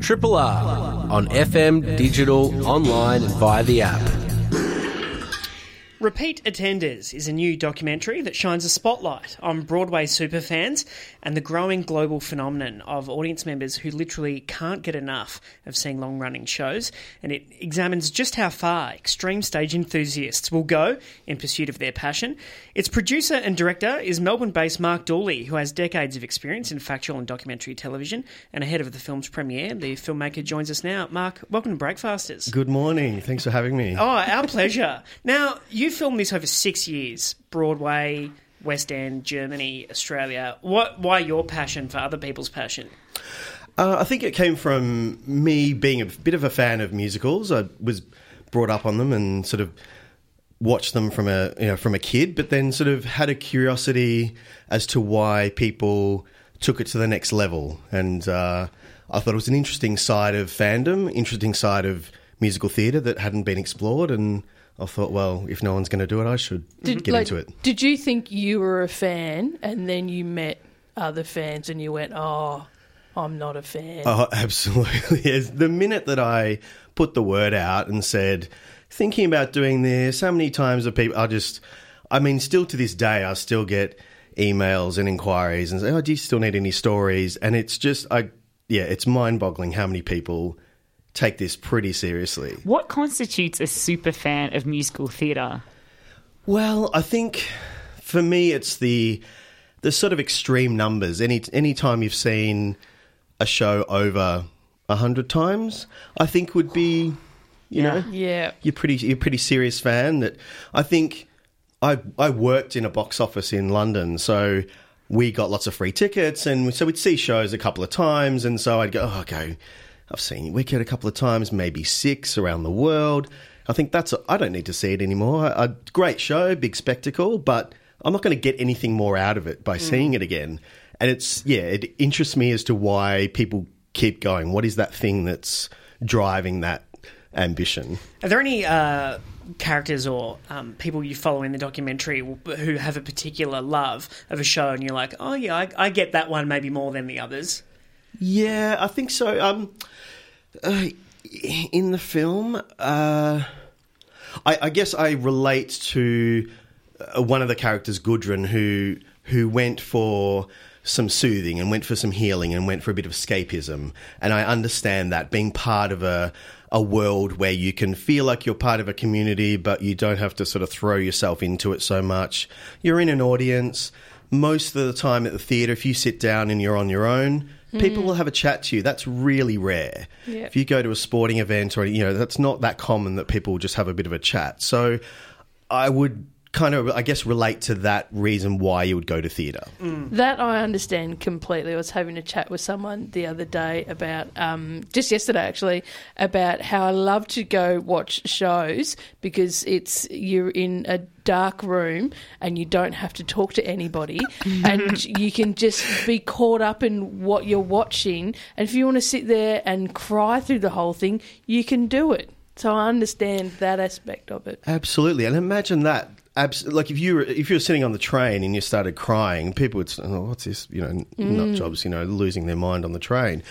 Triple R on FM, digital, online, and via the app. Repeat Attenders is a new documentary that shines a spotlight on Broadway superfans and the growing global phenomenon of audience members who literally can't get enough of seeing long running shows. And it examines just how far extreme stage enthusiasts will go in pursuit of their passion. Its producer and director is Melbourne based Mark Dooley, who has decades of experience in factual and documentary television. And ahead of the film's premiere, the filmmaker joins us now. Mark, welcome to Breakfasters. Good morning. Thanks for having me. Oh, our pleasure. Now, you filmed this over six years Broadway, West End, Germany, Australia. What? Why your passion for other people's passion? Uh, I think it came from me being a bit of a fan of musicals. I was brought up on them and sort of watched them from a you know from a kid, but then sort of had a curiosity as to why people took it to the next level. And uh, I thought it was an interesting side of fandom, interesting side of musical theatre that hadn't been explored. And I thought, well, if no one's going to do it, I should get like, into it. Did you think you were a fan and then you met other fans and you went, oh, I'm not a fan? Oh, absolutely. Yes. The minute that I put the word out and said, thinking about doing this, how many times have people, I just, I mean, still to this day, I still get emails and inquiries and say, oh, do you still need any stories? And it's just, I, yeah, it's mind boggling how many people take this pretty seriously. What constitutes a super fan of musical theatre? Well, I think for me, it's the the sort of extreme numbers. Any any time you've seen a show over a hundred times, I think would be, you know, yeah. you're pretty you're a pretty serious fan. That I think I I worked in a box office in London, so we got lots of free tickets, and so we'd see shows a couple of times, and so I'd go, oh, okay, I've seen Wicked a couple of times, maybe six around the world. I think that's I don't need to see it anymore. A, a great show, big spectacle, but I'm not going to get anything more out of it by seeing it again. And it's yeah, it interests me as to why people keep going. What is that thing that's driving that ambition? Are there any uh, characters or um, people you follow in the documentary who have a particular love of a show, and you're like, oh yeah, I, I get that one maybe more than the others? Yeah, I think so. Um, uh, in the film, uh, I, I guess I relate to uh, one of the characters, Gudrun, who who went for some soothing and went for some healing and went for a bit of escapism. And I understand that being part of a a world where you can feel like you're part of a community, but you don't have to sort of throw yourself into it so much. You're in an audience. Most of the time at the theatre, if you sit down and you're on your own, people hmm. will have a chat to you. That's really rare. Yeah. If you go to a sporting event or, you know, that's not that common that people just have a bit of a chat. So I would kind of, I guess, relate to that reason why you would go to theatre. That I understand completely. I was having a chat with someone the other day about, um, just yesterday actually, about how I love to go watch shows because it's you're in a dark room and you don't have to talk to anybody and you can just be caught up in what you're watching. And if you want to sit there and cry through the whole thing, you can do it. So I understand that aspect of it. Absolutely, and imagine that. Abs- like if you were if you were sitting on the train and you started crying, people would say, "Oh, what's this?" You know, nut mm. jobs. You know, losing their mind on the train.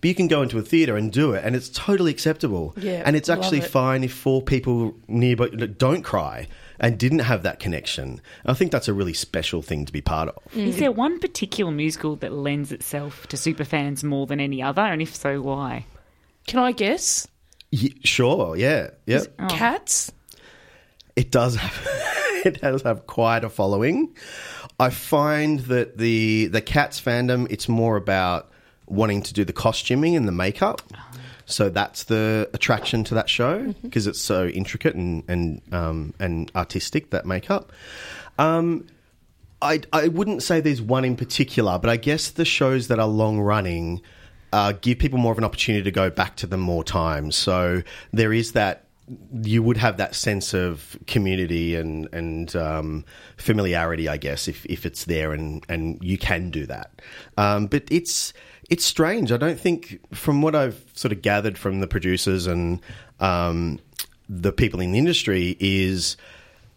But you can go into a theatre and do it, and it's totally acceptable. Yeah, and it's actually it. fine if four people nearby don't cry and didn't have that connection. I think that's a really special thing to be part of. Mm. Is there one particular musical that lends itself to superfans more than any other? And if so, why? Can I guess? Ye- sure, yeah, yeah. Oh. Cats? It does have it does have quite a following. I find that the the Cats fandom it's more about wanting to do the costuming and the makeup. So that's the attraction to that show because it's so intricate and and um, and artistic that makeup. Um, I I wouldn't say there's one in particular, but I guess the shows that are long running uh, give people more of an opportunity to go back to them more times. So there is that you would have that sense of community and and um, familiarity, I guess, if, if it's there and, and you can do that. Um, but it's it's strange. I don't think, from what I've sort of gathered from the producers and um, the people in the industry, is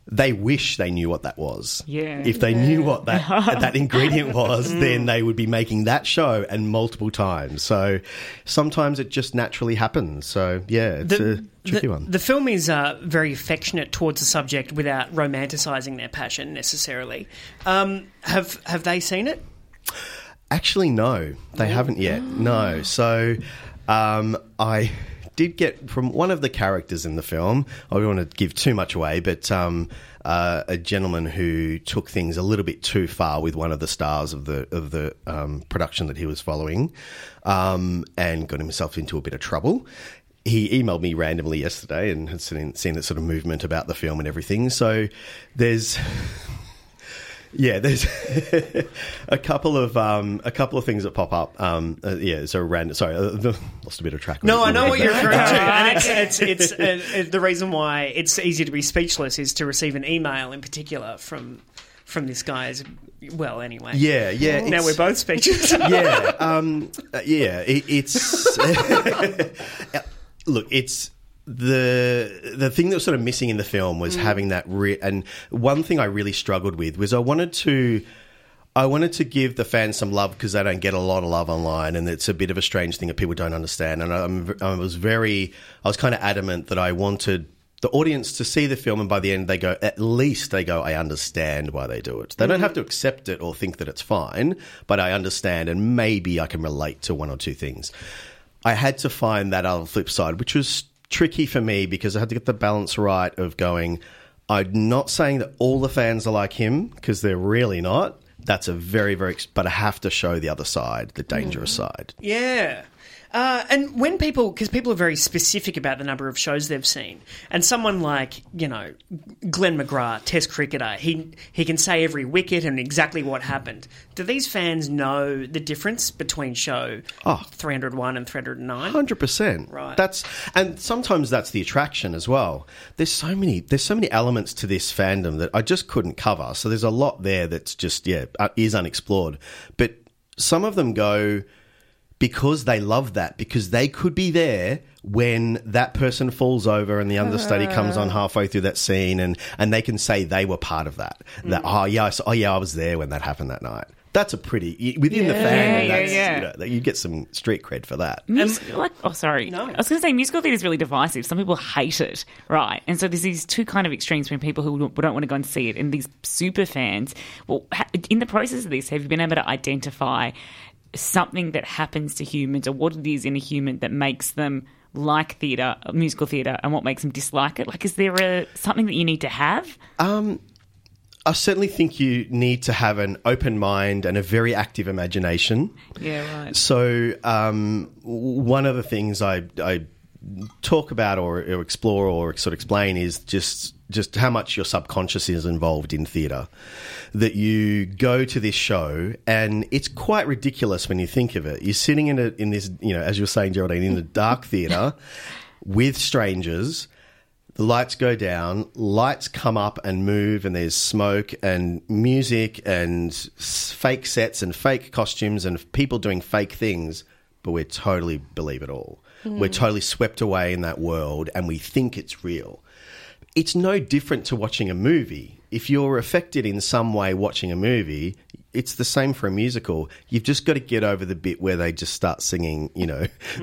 they wish they knew what that was. Yeah. If they knew what that that ingredient was, then they would be making that show and multiple times. So sometimes it just naturally happens. So yeah, it's a tricky the, one. The film is uh, very affectionate towards the subject without romanticising their passion necessarily. Um, have have they seen it? Actually, no, they haven't yet. No, so um, I did get from one of the characters in the film. I don't want to give too much away, but um, uh, a gentleman who took things a little bit too far with one of the stars of the of the um, production that he was following, um, and got himself into a bit of trouble. He emailed me randomly yesterday and had seen, seen that sort of movement about the film and everything. So there's yeah, there's a couple of um, a couple of things that pop up. Um, uh, yeah, so random. Sorry, uh, lost a bit of track. No, I know what you're referring to, and it's it's, it's uh, uh, the reason why it's easy to be speechless is to receive an email in particular from from this guy. Is well, anyway. Yeah, yeah. Now we're both speechless. yeah, um, uh, yeah. It, it's look, it's the the thing that was sort of missing in the film was mm. having that re- and one thing I really struggled with was I wanted to. I wanted to give the fans some love because they don't get a lot of love online, and it's a bit of a strange thing that people don't understand. And I'm, I was very, I was kind of adamant that I wanted the audience to see the film, and by the end, they go, at least they go, I understand why they do it. They don't have to mm-hmm. accept it or think that it's fine, but I understand, and maybe I can relate to one or two things. I had to find that other flip side, which was tricky for me because I had to get the balance right of going, I'm not saying that all the fans are like him because they're really not. That's a very, very, but I have to show the other side, the dangerous mm-hmm. side. Yeah. Uh, and when people, because people are very specific about the number of shows they've seen, and someone like you know Glenn McGrath, Test cricketer, he he can say every wicket and exactly what happened. Do these fans know the difference between show Oh. 301 and 309? Hundred percent. Right. That's and sometimes that's the attraction as well. There's so many. There's so many elements to this fandom that I just couldn't cover. So there's a lot there that's just yeah uh, is unexplored. But some of them go because they love that because they could be there when that person falls over and the understudy uh-huh. comes on halfway through that scene and and they can say they were part of that. That mm. oh yeah I saw- oh yeah I was there when that happened that night. That's a pretty within the Yeah, yeah, that's, yeah. You, know, that you get some street cred for that. Mus- um, like, oh, sorry. I was going to say musical theatre is really divisive. Some people hate it, right? And so there's these two kind of extremes between people who don't want to go and see it and these super fans. Well, in the process of this, have you been able to identify something that happens to humans or what it is in a human that makes them like theatre, musical theatre, and what makes them dislike it? Like, is there a something that you need to have? I certainly think you need to have an open mind and a very active imagination. Yeah, right. So, um, one of the things I, I talk about or, or explore or sort of explain is just just how much your subconscious is involved in theatre. That you go to this show and it's quite ridiculous when you think of it. You're sitting in a, in this, you know, as you were saying, Geraldine, in the dark theatre with strangers. The lights go down, lights come up and move, and there's smoke and music and fake sets and fake costumes and people doing fake things, but we totally believe it all. We're totally swept away in that world and we think it's real. It's no different to watching a movie. If you're affected in some way watching a movie, it's the same for a musical. You've just got to get over the bit where they just start singing, you know,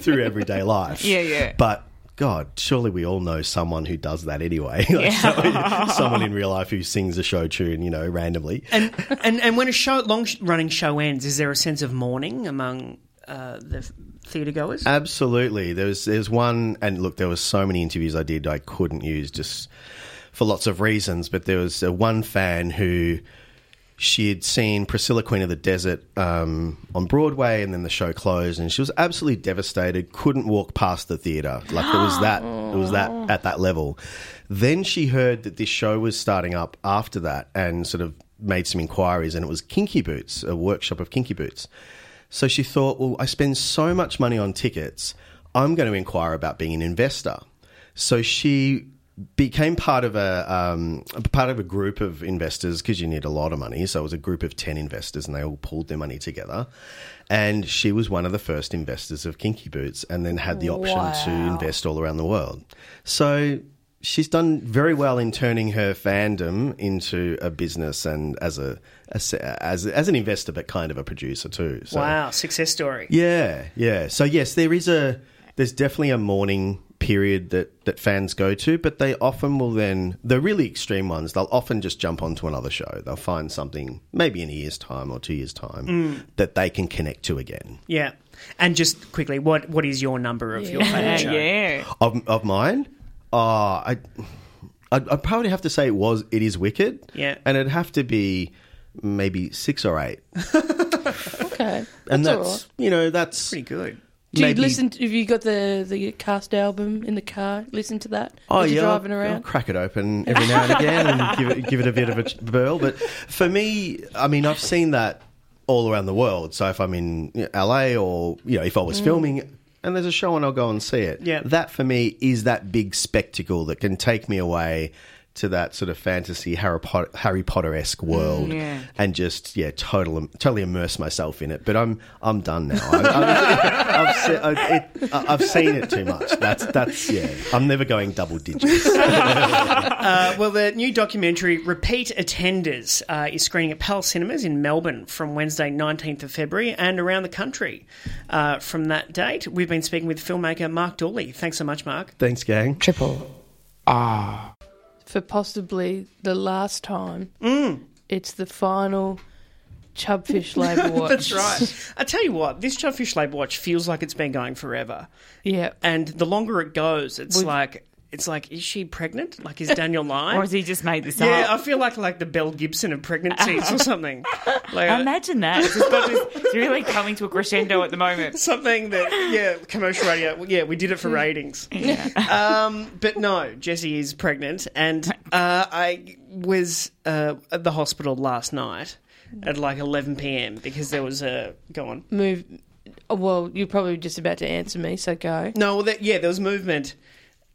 through everyday life. Yeah, yeah. But God, surely we all know someone who does that anyway. Like someone, someone in real life who sings a show tune, you know, randomly. and and and when a show long running show ends, is there a sense of mourning among uh, the theatre goers? Absolutely. There's there's one, and look, there was so many interviews I did I couldn't use just for lots of reasons. But there was uh, one fan who she had seen Priscilla Queen of the Desert um, on Broadway, and then the show closed, and she was absolutely devastated. Couldn't walk past the theatre. Like it was that it was that at that level. Then she heard that this show was starting up after that, and sort of made some inquiries, and it was Kinky Boots, a workshop of Kinky Boots. So she thought, well, I spend so much money on tickets, I'm going to inquire about being an investor. So she became part of a um, part of a group of investors because you need a lot of money. So it was a group of ten investors, and they all pulled their money together. And she was one of the first investors of Kinky Boots, and then had the option to invest all around the world. So she's done very well in turning her fandom into a business and as a as as, as an investor, but kind of a producer too. So, Wow, success story. Yeah, yeah. So yes, there is a there's definitely a mourning period that that fans go to, but they often will then the really extreme ones. They'll often just jump onto another show. They'll find something maybe in a year's time or two years time Mm. that they can connect to again. Yeah. And just quickly, what what is your number of your favourite show? yeah. Of of mine, uh, I I'd, I'd probably have to say it was it is Wicked. Yeah. and it'd have to be maybe six or eight, Okay. and That's all that's right. you know that's Pretty good. Do you maybe- listen? To, have you got the the cast album in the car? Listen to that. Oh as yeah, you're driving I'll, I'll around. crack it open every now and again and give it give it a bit of a ch- burl. But for me, I mean, I've seen that all around the world. So if I'm in you know, LA or you know, if I was filming and there's a show and I'll go and see it. Yeah. that for me is that big spectacle that can take me away to that sort of fantasy Harry Potter Harry Potter esque world yeah. and just yeah, total totally immerse myself in it. But I'm I'm done now. I, I, I've, se- I, it, I've seen it too much. That's that's yeah. I'm never going double digits. Uh, well, the new documentary Repeat Attenders uh, is screening at Palace Cinemas in Melbourne from Wednesday, 19th of February, and around the country uh, from that date. We've been speaking with filmmaker Mark Dooley. Thanks so much, Mark. Thanks, gang. Triple R. For possibly the last time, Mm. it's the final Chubfish Labour Watch. That's right. I tell you what, this Chubfish Labour Watch feels like it's been going forever. Yeah. And the longer it goes, it's We've- like. It's like, is she pregnant? Like, is Daniel lying? Or has he just made this up? yeah, I feel like like the Belle Gibson of pregnancies or something. Like, uh, Imagine that. It's, just it's really coming to a crescendo at the moment. something that yeah commercial radio yeah we did it for ratings um but no jessie is pregnant and uh i was uh at the hospital last night at like 11 p.m because there was a go on Move. oh, Well, you're probably just about to answer me, so go. no well, that, yeah there was movement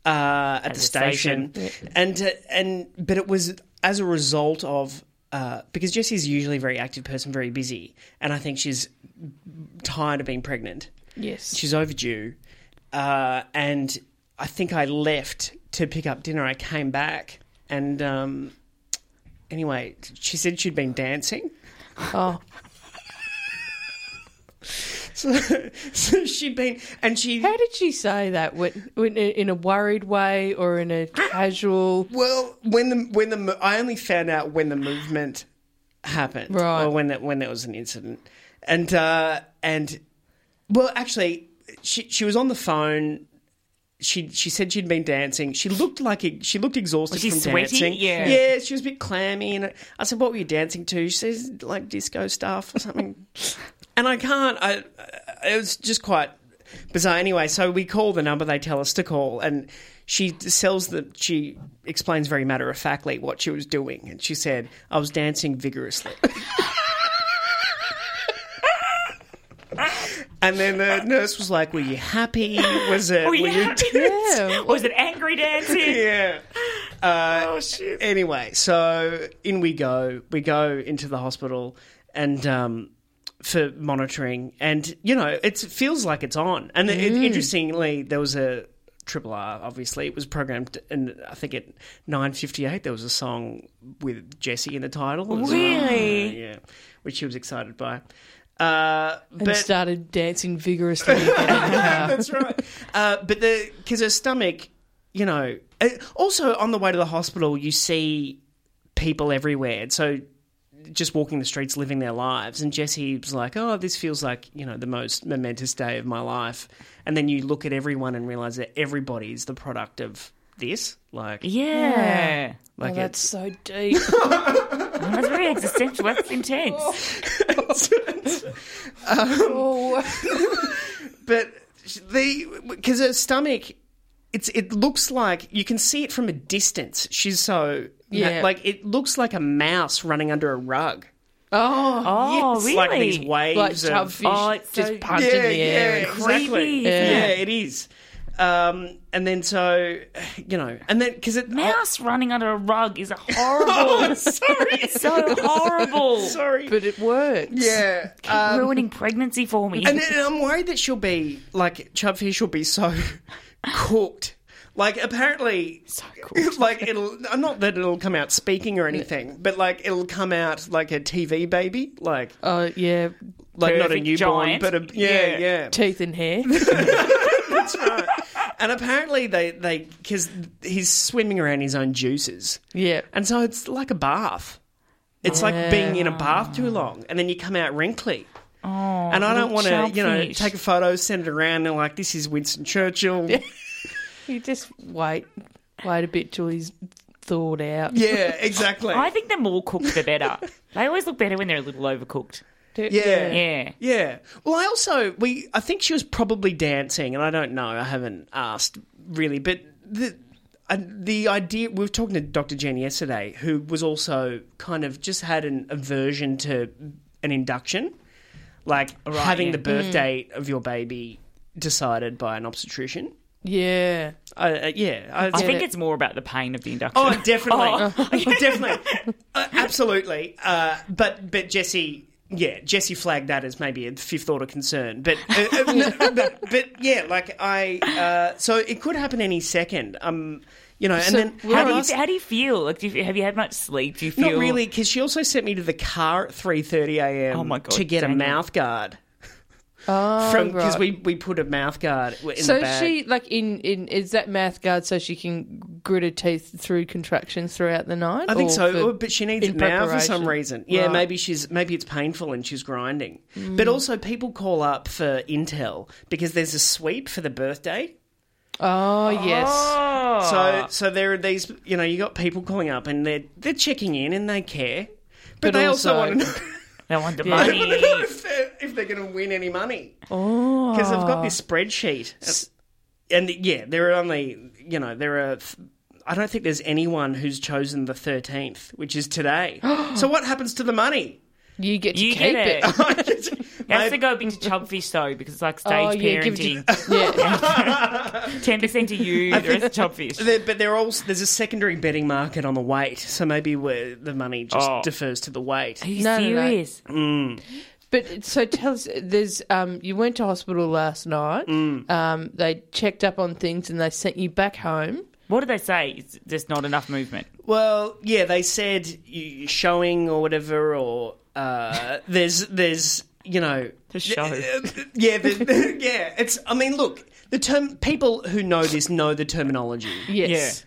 uh at, the, the station, and uh, and but it was as a result of uh, because Jessie's usually a very active person, very busy, and I think she's tired of being pregnant. Yes. She's overdue. Uh, and I think I left to pick up dinner. I came back and um, anyway, she said she'd been dancing. Oh, So, so she'd been, and she. how did she say that? When, when, in a worried way or in a casual? Well, when the when the I only found out when the movement happened, Right. Or when that when there was an incident, and uh, and well, actually, she she was on the phone. She she said she'd been dancing. She looked like she looked exhausted Was she from sweaty? dancing. Yeah. yeah, she was a bit clammy. And I said, "What were you dancing to?" She says, "Like disco stuff or something." and I can't. I it was just quite bizarre. Anyway, so we call the number they tell us to call, and she sells the. She explains very matter of factly what she was doing, and she said, "I was dancing vigorously." And then the nurse was like, "Were you happy? Was it? Were you you happy? Yeah. Was it angry dancing? yeah. Uh, oh shit. Anyway, so in we go. We go into the hospital and um, for monitoring, and you know it feels like it's on. And it, interestingly, there was a triple R. Obviously, it was programmed, and I think at nine fifty eight there was a song with Jesse in the title. as well. Really? yeah, which she was excited by. Uh, And but started dancing vigorously. again in the car. that's right. Uh, but the because her stomach, you know, uh, also on the way to the hospital, you see people everywhere. So just walking the streets, living their lives. And Jessie was like, "Oh, this feels like you know the most momentous day of my life." And then you look at everyone and realize that everybody is the product of this. Like, Yeah. like oh, that's so deep. That's very existential. That's intense. oh, but the because her stomach it's it looks like you can see it from a distance she's so Yeah. like it looks like a mouse running under a rug oh, Oh, It's really? like these waves like of Oh, it's just so- punched in the air. and- exactly creepy, yeah. it? it is um, and then so you know and then because it Mouse running under a rug is a horrible. sorry so horrible. sorry But it works. yeah um, Ruining pregnancy for me. and, and I'm worried that she'll be like chubfish will be so cooked. Like apparently, So cool. like it'll not that it'll come out speaking or anything, but like it'll come out like a TV baby, like Oh yeah, like not a newborn, giant. but a yeah, Yeah. yeah. teeth and hair. That's right. And apparently they they because he's swimming around his own juices, yeah. and so it's like a bath. It's like being in a bath too ah. long, and then you come out wrinkly. Oh, And I don't want to, you know, take a photo, send it around, and like this is Winston Churchill. Yeah, You just wait, wait a bit till he's thawed out. Yeah, exactly. I think the more cooked, the better. they always look better when they're a little overcooked. yeah. Yeah. Yeah. Well, I also we I think she was probably dancing, and I don't know. I haven't asked really, but the uh, the idea we were talking to Dr. Jen yesterday, who was also kind of just had an aversion to an induction, like having yeah. the birth date of your baby decided by an obstetrician. Yeah. Uh, uh, yeah, I, I think it. it's more about the pain of the induction. Oh, definitely, Oh, definitely, uh, absolutely. Uh, but but Jesse, yeah, Jesse flagged that as maybe a fifth order concern. But uh, uh, but, but yeah, like I, uh, so it could happen any second. Um, you know, and So then How do, Last- you, how do you feel? Like, do you, have you had much sleep? Do you feel not really because she also sent me to the car at three thirty a.m. Oh my God, to get a dang mouth guard Oh, from because right. we we put a mouth guard in so the bag. she like in in is that mouth guard so she can grit her teeth through contractions throughout the night? I think so, for- but she needs in it now for some reason. Yeah, Right. Mm. maybe she's maybe it's painful and she's grinding. But also, people call up for intel because there's a sweep for the birthday. Oh yes. Oh. So, so there are these. You know, you got people calling up and they're they're checking in and they care, but, But they also, also- want to know, they want the Yeah. money. they wanna know if they're, if they're going to win any money. Oh, because they've got this spreadsheet, and yeah, there are only you know there are. I don't think there's anyone who's chosen the 13th, which is today. so what happens to the money? You get to You keep get it. it. You have to Maybe- go into chubfish though, because it's like stage Oh yeah, give parenting. it to, yeah. Ten percent to you, the rest chubfish. There, but there are also there's a secondary betting market on the weight, so maybe where the money just Oh. defers to the weight. Are you No, no, no. serious? But so tell us, there's um, you went to hospital last night. Mm. Um, they checked up on things and they sent you back home. What did they say? It's just not enough movement. Well, yeah, they said you showing or whatever, or uh, there's there's you know The show. yeah, the, yeah. It's I mean, look, the term people who know this know the terminology, Yes.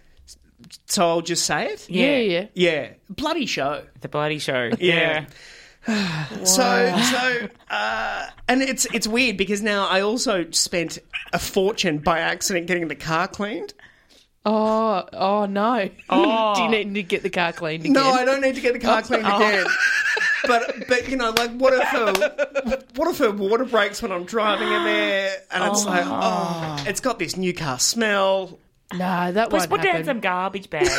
so I'll just say it. Yeah, yeah. Yeah, bloody show. The bloody show. Yeah. So, so, uh, and it's it's weird because now I also spent a fortune by accident getting the car cleaned. Oh, oh no. Oh. Do you oh. need to get the car cleaned again? No, I don't need to get the car cleaned oh. again. But but you know, like what if her what if her water breaks when I'm driving in there, and it's oh, like oh, it's got this new car smell. No, that won't put down some garbage bags.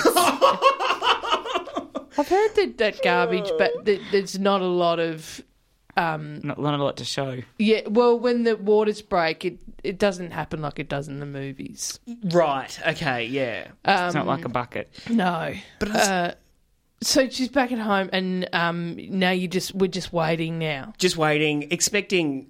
I've heard that, that garbage, but there's not a lot of. Um, not, not a lot to show. yeah, well, when the waters break, it, it doesn't happen like it does in the movies. Right. Okay. Yeah. Um, It's not like a bucket. No. But it's- uh, so she's back at home, and um, now you just we're just waiting now. Just waiting, expecting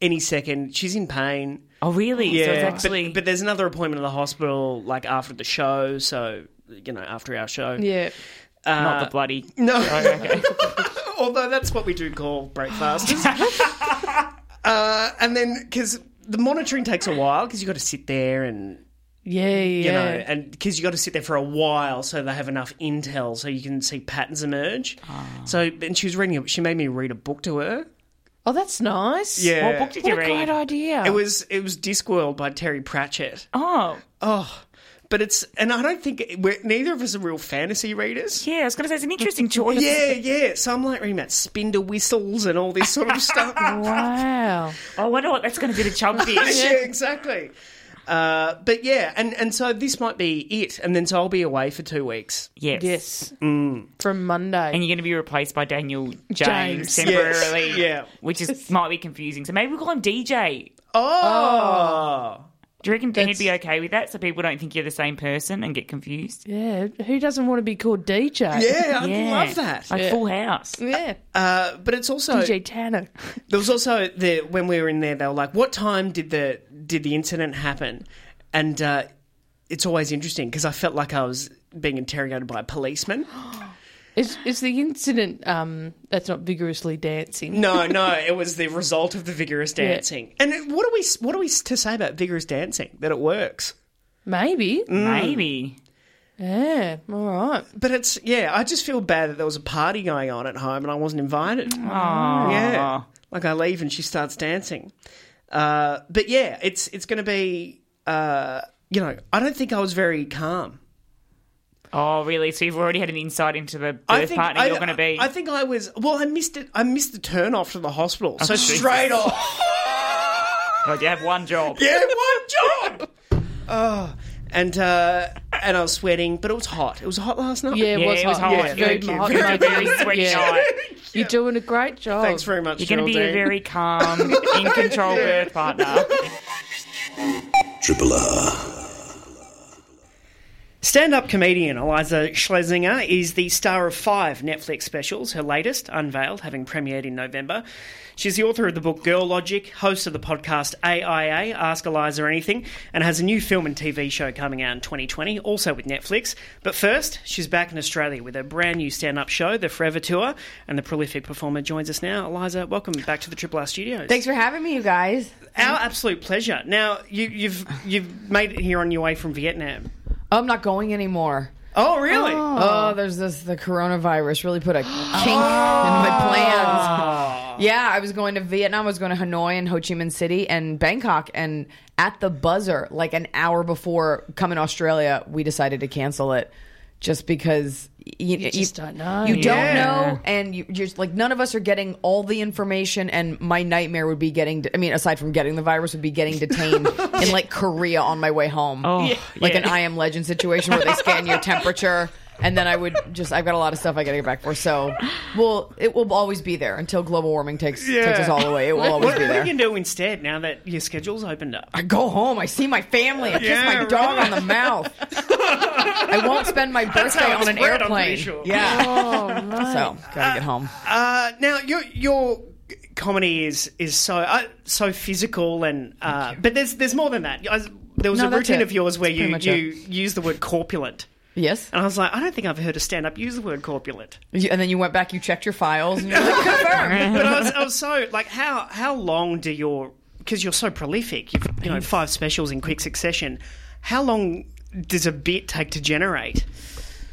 any second. She's in pain. Oh, really? Yeah. so it's but- but, there's another appointment at the hospital, like after the show. So you know, after our show. Yeah. Uh, not the bloody. No. Oh, okay. Although that's what we do call breakfasters. uh, and then because the monitoring takes a while because you've got to sit there and Yeah, yeah. you know, and because you got to sit there for a while so they have enough intel so you can see patterns emerge. Ah. So, and she was reading. A, she made me read a book to her. oh, that's nice. Yeah. What book did What you a read? great idea. It was it was Discworld by Terry Pratchett. Oh, Oh, but it's and I don't think we're, neither of us are real fantasy readers. yeah. I was going to say it's an interesting choice. Yeah, yeah. So I'm like reading about spindle whistles and all this sort of stuff. Wow. I wonder what that's going to do to chubfish. yeah, exactly. Uh, but yeah, and, and so this might be it, and then so I'll be away for two weeks. Yes. Yes. Mm. From Monday. And you're going to be replaced by Daniel James, James. temporarily. Yes, yeah. Which is might be confusing. So maybe we'll call him DJ. Oh, Do you reckon he'd be okay with that so people don't think you're the same person and get confused? yeah. Who doesn't want to be called DJ? yeah, I Yeah. love that. Like Yeah. Full House. Yeah. Uh, but it's also DJ Tanner. there was also the when we were in there, they were like, "What time did the did the incident happen?" And uh, it's always interesting because I felt like I was being interrogated by a policeman. Is is the incident um that's not vigorously dancing? No, no, it was the result of the vigorous Yeah. dancing. And what are we what are we to say about vigorous dancing? That it works. Maybe. Maybe. Yeah. All right. But it's yeah, I just feel bad that there was a party going on at home and I wasn't invited. Aww. Yeah, like I leave and she starts dancing. Uh, but yeah, it's it's going to be. Uh, you know, I don't think I was very calm. Oh, really? So you've already had an insight into the birth think partner I, you're going to be? I think I was. Well, I missed it. I missed the turn off to the hospital. so Jesus. straight off. God, you have one job. yeah, one job. Oh, and uh, and I was sweating, but it was hot. It was hot last night. Yeah, it Yeah, was it was hot. hot. Yeah, Thank you. hot, Very, mate. very sweaty Yeah. night. You're doing a great job. Thanks very much. You're going to be a very calm, in control birth partner. Triple R. Stand up comedian Iliza Shlesinger is the star of five Netflix specials, her latest, unveiled, having premiered in November. She's the author of the book Girl Logic, host of the podcast AIA, Ask Iliza Anything, and has a new film and TV show coming out in 2020, also with Netflix. But first, she's back in Australia with a brand new stand up show, The Forever Tour, and the prolific performer joins us now. Iliza, welcome back to the Triple R studios. Thanks for having me, you guys. Our absolute pleasure. Now, you, you've, you've made it here on your way from Vietnam. Oh, I'm not going anymore. Oh, really? Oh, oh, there's this the coronavirus really put a kink in my plans. Ah. Yeah, I was going to Vietnam, I was going to Hanoi and Ho Chi Minh City and Bangkok and at the buzzer like an hour before coming to Australia, we decided to cancel it just because you, You just don't know. You don't Yeah. know and you, you're just like none of us are getting all the information and my nightmare would be getting I mean aside from getting the virus would be getting detained in like Korea on my way home. Oh, like yeah. an I am legend situation where they scan your temperature and then I would just I've got a lot of stuff I gotta get back for. So well it will always be there until global warming takes takes us all away. It will always What, be what there. are you going to do instead now that your schedule's opened up? I go home, I see my family, I kiss my dog right. on the mouth. I won't spend my birthday on an spread, I'm airplane. sure. Yeah. Oh, mate. So gotta get home. Uh, now, your your comedy is is so uh, so physical and uh, but there's there's more than that. I, there was No, a routine it. of yours where That's you pretty you use the word corpulent, Yes. and I was like, I don't think I've heard a stand up use the word corpulent. You- And then you went back, you checked your files, and you're like, confirm. But I was, I was so like, how how long do your because you're so prolific, you've you know five specials in quick succession. How long does a bit take to generate?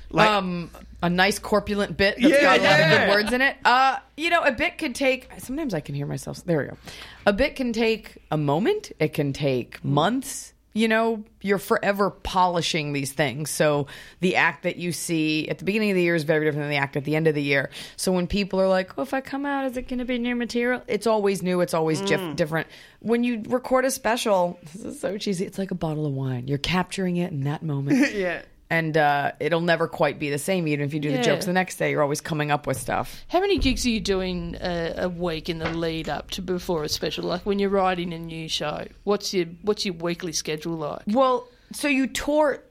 Like, um a nice corpulent bit that's Yeah, got a lot of yeah. good words in it. Uh, you know, a bit could take. Sometimes I can hear myself. There we go. A bit can take a moment. It can take months. You know, you're forever polishing these things. So the act that you see at the beginning of the year is very different than the act at the end of the year. So when people are like, "Oh, if I come out, is it going to be new material?" It's always new. It's always mm. jif- different. When you record a special, this is so cheesy. It's like a bottle of wine. You're capturing it in that moment yeah. And uh, it'll never quite be the same. Even if you do the jokes the next day, you're always coming up with stuff. How many gigs are you doing uh, a week in the lead up to before a special? Like when you're writing a new show, what's your what's your weekly schedule like? Well, so you tour.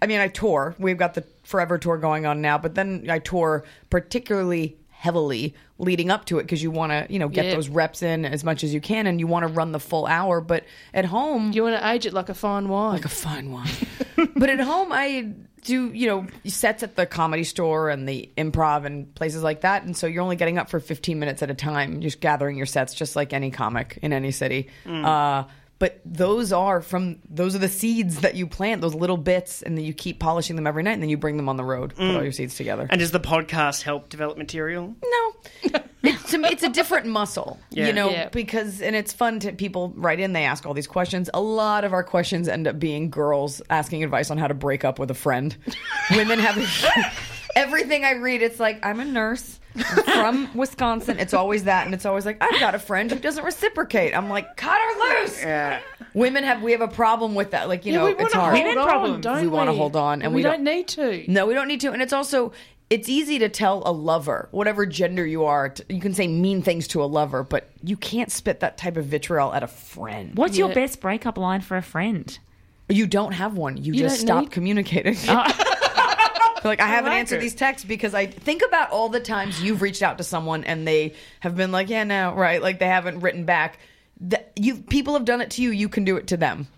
I mean, I tour. We've got the Forever tour going on now, but then I tour particularly heavily leading up to it because you want to, you know, get Yeah. those reps in as much as you can, and you want to run the full hour. But at home, You want to age it like a fine wine. like a fine wine. but at home, I do, you know, sets at the comedy store and the improv and places like that. And so you're only getting up for 15 minutes at a time, just gathering your sets, just like any comic in any city. Uh, but those are from those are the seeds that you plant, those little bits, and then you keep polishing them every night, and then you bring them on the road, put all mm. your seeds together. And does the podcast help develop material? No, it's, to me, it's a different muscle, Yeah. you know, Yeah. because and it's fun to people write in. They ask all these questions. A lot of our questions end up being girls asking advice on how to break up with a friend. Women have everything I read. It's like I'm a nurse. I'm from Wisconsin. It's always that, and it's always like I've got a friend who doesn't reciprocate. I'm like, cut her loose. Yeah. Women have we have a problem with that. Like you know, we it's hard. hold on, problems. don't We wanna hold on, and we, we don't, don't- need to. No, we don't need to. And it's also it's easy to tell a lover, whatever gender you are, t- you can say mean things to a lover, but you can't spit that type of vitriol at a friend. What's your best breakup line for a friend? You don't have one. You, You just stop need- communicating. Oh. like I haven't like answered it. these texts because I think about all the times you've reached out to someone and they have been like, "Yeah, no, right," like they haven't written back. That you people have done it to you, you can do it to them.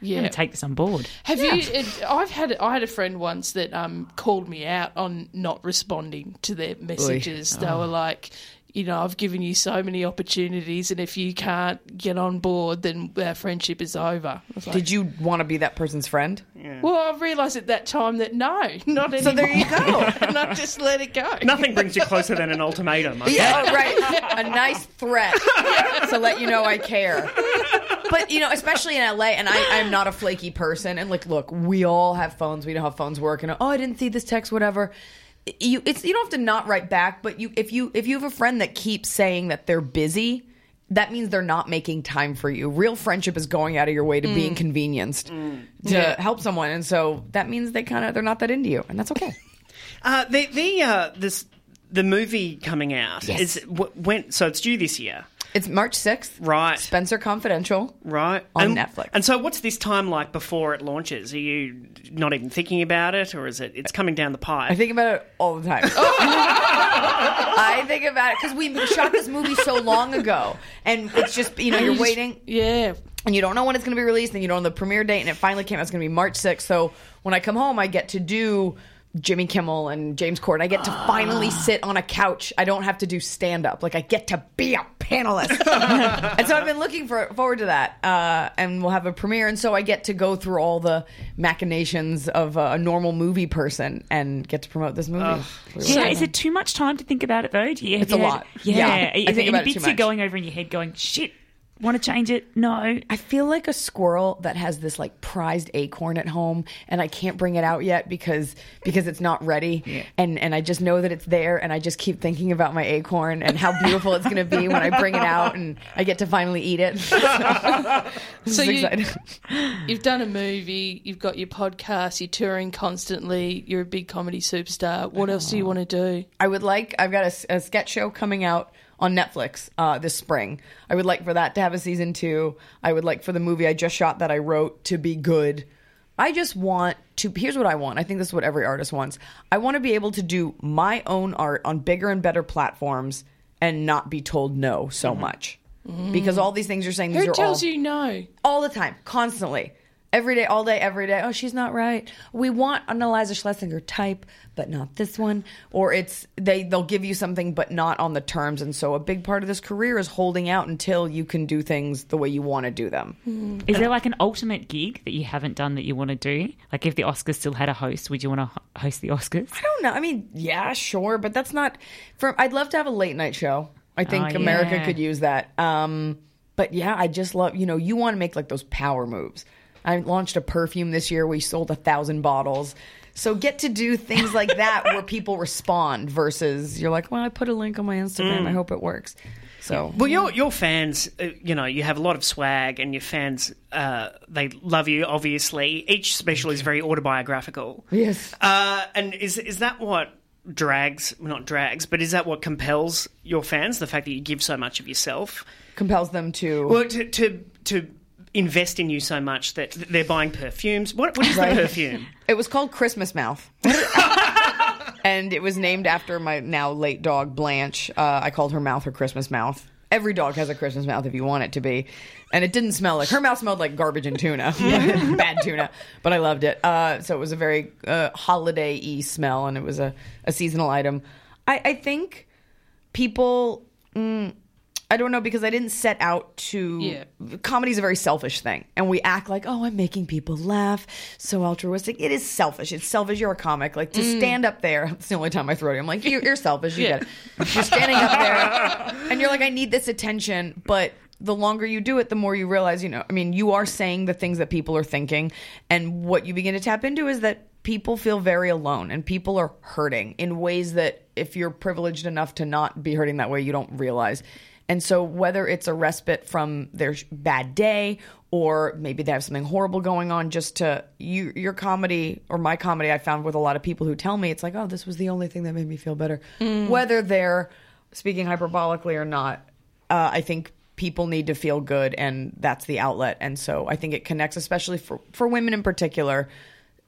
Yeah. I'm take this on board. Have you? It, I've had I had a friend once that um called me out on not responding to their messages. They Oh. were like, you know, I've given you so many opportunities, and if you can't get on board, then our friendship is over. Like, Did you want to be that person's friend? Yeah. Well, I realised at that time that no, not anymore. So there you go. and I just let it go. Nothing brings you closer than an ultimatum. I Yeah, oh, right. A nice threat to let you know I care. But you know, especially in LA, and I, I'm not a flaky person. And like, look, we all have phones. We know how phones work. And oh, I didn't see this text, whatever. You, it's you don't have to not write back, but you if you if you have a friend that keeps saying that they're busy. That means they're not making time for you. Real friendship is going out of your way to be Mm. inconvenienced to Yeah. help someone, and so that means they kind of they're not that into you, and that's okay. Uh, the the uh, this the movie coming out Yes. is w- when so it's due this year, It's March sixth, right? Spencer Confidential. Right On and, Netflix. And so, what's this time like before it launches? Are you not even thinking about it, or is it? It's coming down the pipe. I think about it all the time. I think about it because we shot this movie so long ago, and it's just you know you're waiting, Yeah. and you don't know when it's going to be released, and you don't know the premiere date, and it finally came out. It's going to be March 6th. So when I come home, I get to do. Jimmy Kimmel and James Corden. I get to finally sit on a couch. I don't have to do stand up. Like I get to be a panelist. and so I've been looking for, forward to that. Uh, and we'll have a premiere. And so I get to go through all the machinations of a, a normal movie person and get to promote this movie. Yeah, is it too much time to think about it though? Do you, It's have a you lot. Yeah, Yeah. I is think there any about it bits too you're much. going over in your head, going, "Shit, want to change it?" No. I feel like a squirrel that has this like prized acorn at home and I can't bring it out yet because because it's not ready. And and I just know that it's there and I just keep thinking about my acorn and how beautiful it's going to be when I bring it out and I get to finally eat it. So you, you've done a movie, you've got your podcast, you're touring constantly, you're a big comedy superstar. What else do you want to do? I would like I've got a sketch show coming out on Netflix uh, this spring. I would like for that to have a season two. I would like for the movie I just shot that I wrote to be good. I just want to. Here's what I want. I think this is what every artist wants. I want to be able to do my own art on bigger and better platforms and not be told no so much. Because all these things you're saying, these Who are tells all you no? all the time, constantly. Every day, all day, every day. Oh, she's not right. We want an Iliza Shlesinger type, but not this one. Or it's they they'll give you something, but not on the terms. And so, a big part of this career is holding out until you can do things the way you want to do them. Is there like an ultimate gig that you haven't done that you want to do? Like if the Oscars still had a host, would you want to host the Oscars? I don't know. I mean, yeah, sure, but that's not. For I'd love to have a late night show. I think Oh, America yeah. could use that. Um, but yeah, I just love. You know, you want to make like those power moves. I launched a perfume this year. We sold a thousand bottles. So get to do things like that where people respond versus you're like, well, I put a link on my Instagram. I hope it works. So Well, your your fans, uh, you know, you have a lot of swag, and your fans, uh, they love you. Obviously, each special is very autobiographical. yes, Uh, and is is that what drags? Not drags, but is that what compels your fans? The fact that you give so much of yourself, compels them to. well, to to, to invest in you so much that they're buying perfumes. What what is Right. the perfume? It was called Christmas Mouth. and it was named after my now late dog, Blanche. Uh, I called her mouth her Christmas mouth. Every dog has a Christmas mouth if you want it to be. And it didn't smell like her mouth smelled like garbage and tuna, bad tuna, but I loved it. Uh, so it was a very uh, holiday y smell, and it was a, a seasonal item. I, I think people. Mm, I don't know because I didn't set out to. Yeah. Comedy's a very selfish thing, and we act like, oh, I'm making people laugh, so altruistic. It is selfish. It's selfish. You're a comic. Like to mm. stand up there. It's the only time I throw it. I'm like, you're, you're selfish. You Yeah. get it. You're standing up there, and you're like, I need this attention, but. The longer you do it, the more you realize, you know, I mean, you are saying the things that people are thinking. And what you begin to tap into is that people feel very alone and people are hurting in ways that if you're privileged enough to not be hurting that way, you don't realize. And so, whether it's a respite from their bad day or maybe they have something horrible going on, just to you, your comedy or my comedy, I found with a lot of people who tell me it's like, oh, this was the only thing that made me feel better. Whether they're speaking hyperbolically or not, uh, I think people need to feel good, and that's the outlet. And so, I think it connects, especially for, for women in particular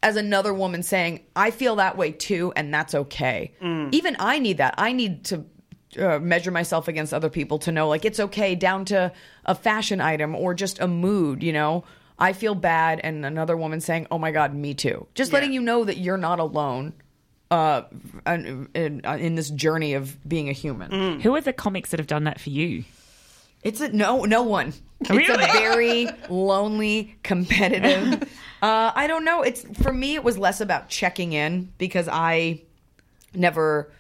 as another woman saying, I feel that way too, and that's okay. Even I need that. I need to uh, measure myself against other people to know, like, it's okay, down to a fashion item or just a mood, you know? I feel bad, and another woman saying, "Oh my God, me too." Just letting you know that you're not alone. Uh, in, in, in this journey of being a human, Who are the comics that have done that for you? it's a no, no one. It's a Really? very lonely, competitive. uh, I don't know. It's for me. It was less about checking in because I never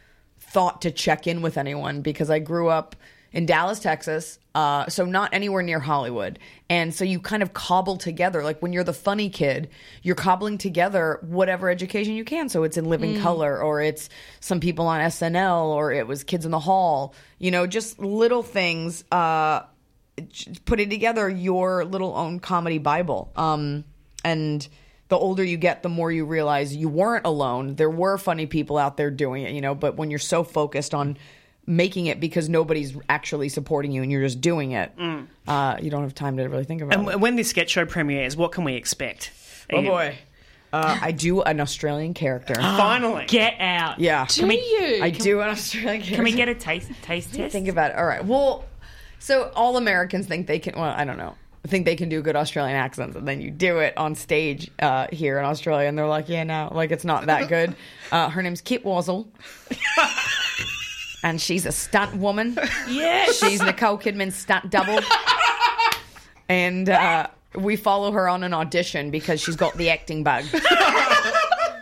thought to check in with anyone because I grew up in Dallas, Texas, uh, so not anywhere near Hollywood. And so you kind of cobble together, like when you're the funny kid, you're cobbling together whatever education you can. So it's in Living Mm. Color, or it's some people on SNL, or it was Kids in the Hall. You know, just little things. Uh, putting together your little own comedy Bible. Um, and the older you get, the more you realize you weren't alone. There were funny people out there doing it, you know, but when you're so focused on making it because nobody's actually supporting you and you're just doing it, uh, you don't have time to really think about And it. w- when this sketch show premieres, what can we expect? Oh boy. Uh, I do an Australian character. Finally. Get out. Yeah. Do you? I do an Australian character. Can we get a taste taste test? Think about it. All right. Well, so all Americans think they can. Well, I don't know. Think they can do good Australian accents, and then you do it on stage uh, here in Australia, and they're like, "Yeah, no, like it's not that good." Uh, her name's Kit Wazzle, and she's a stunt woman. Yes. She's Nicole Kidman's stunt double, and uh, we follow her on an audition because she's got the acting bug.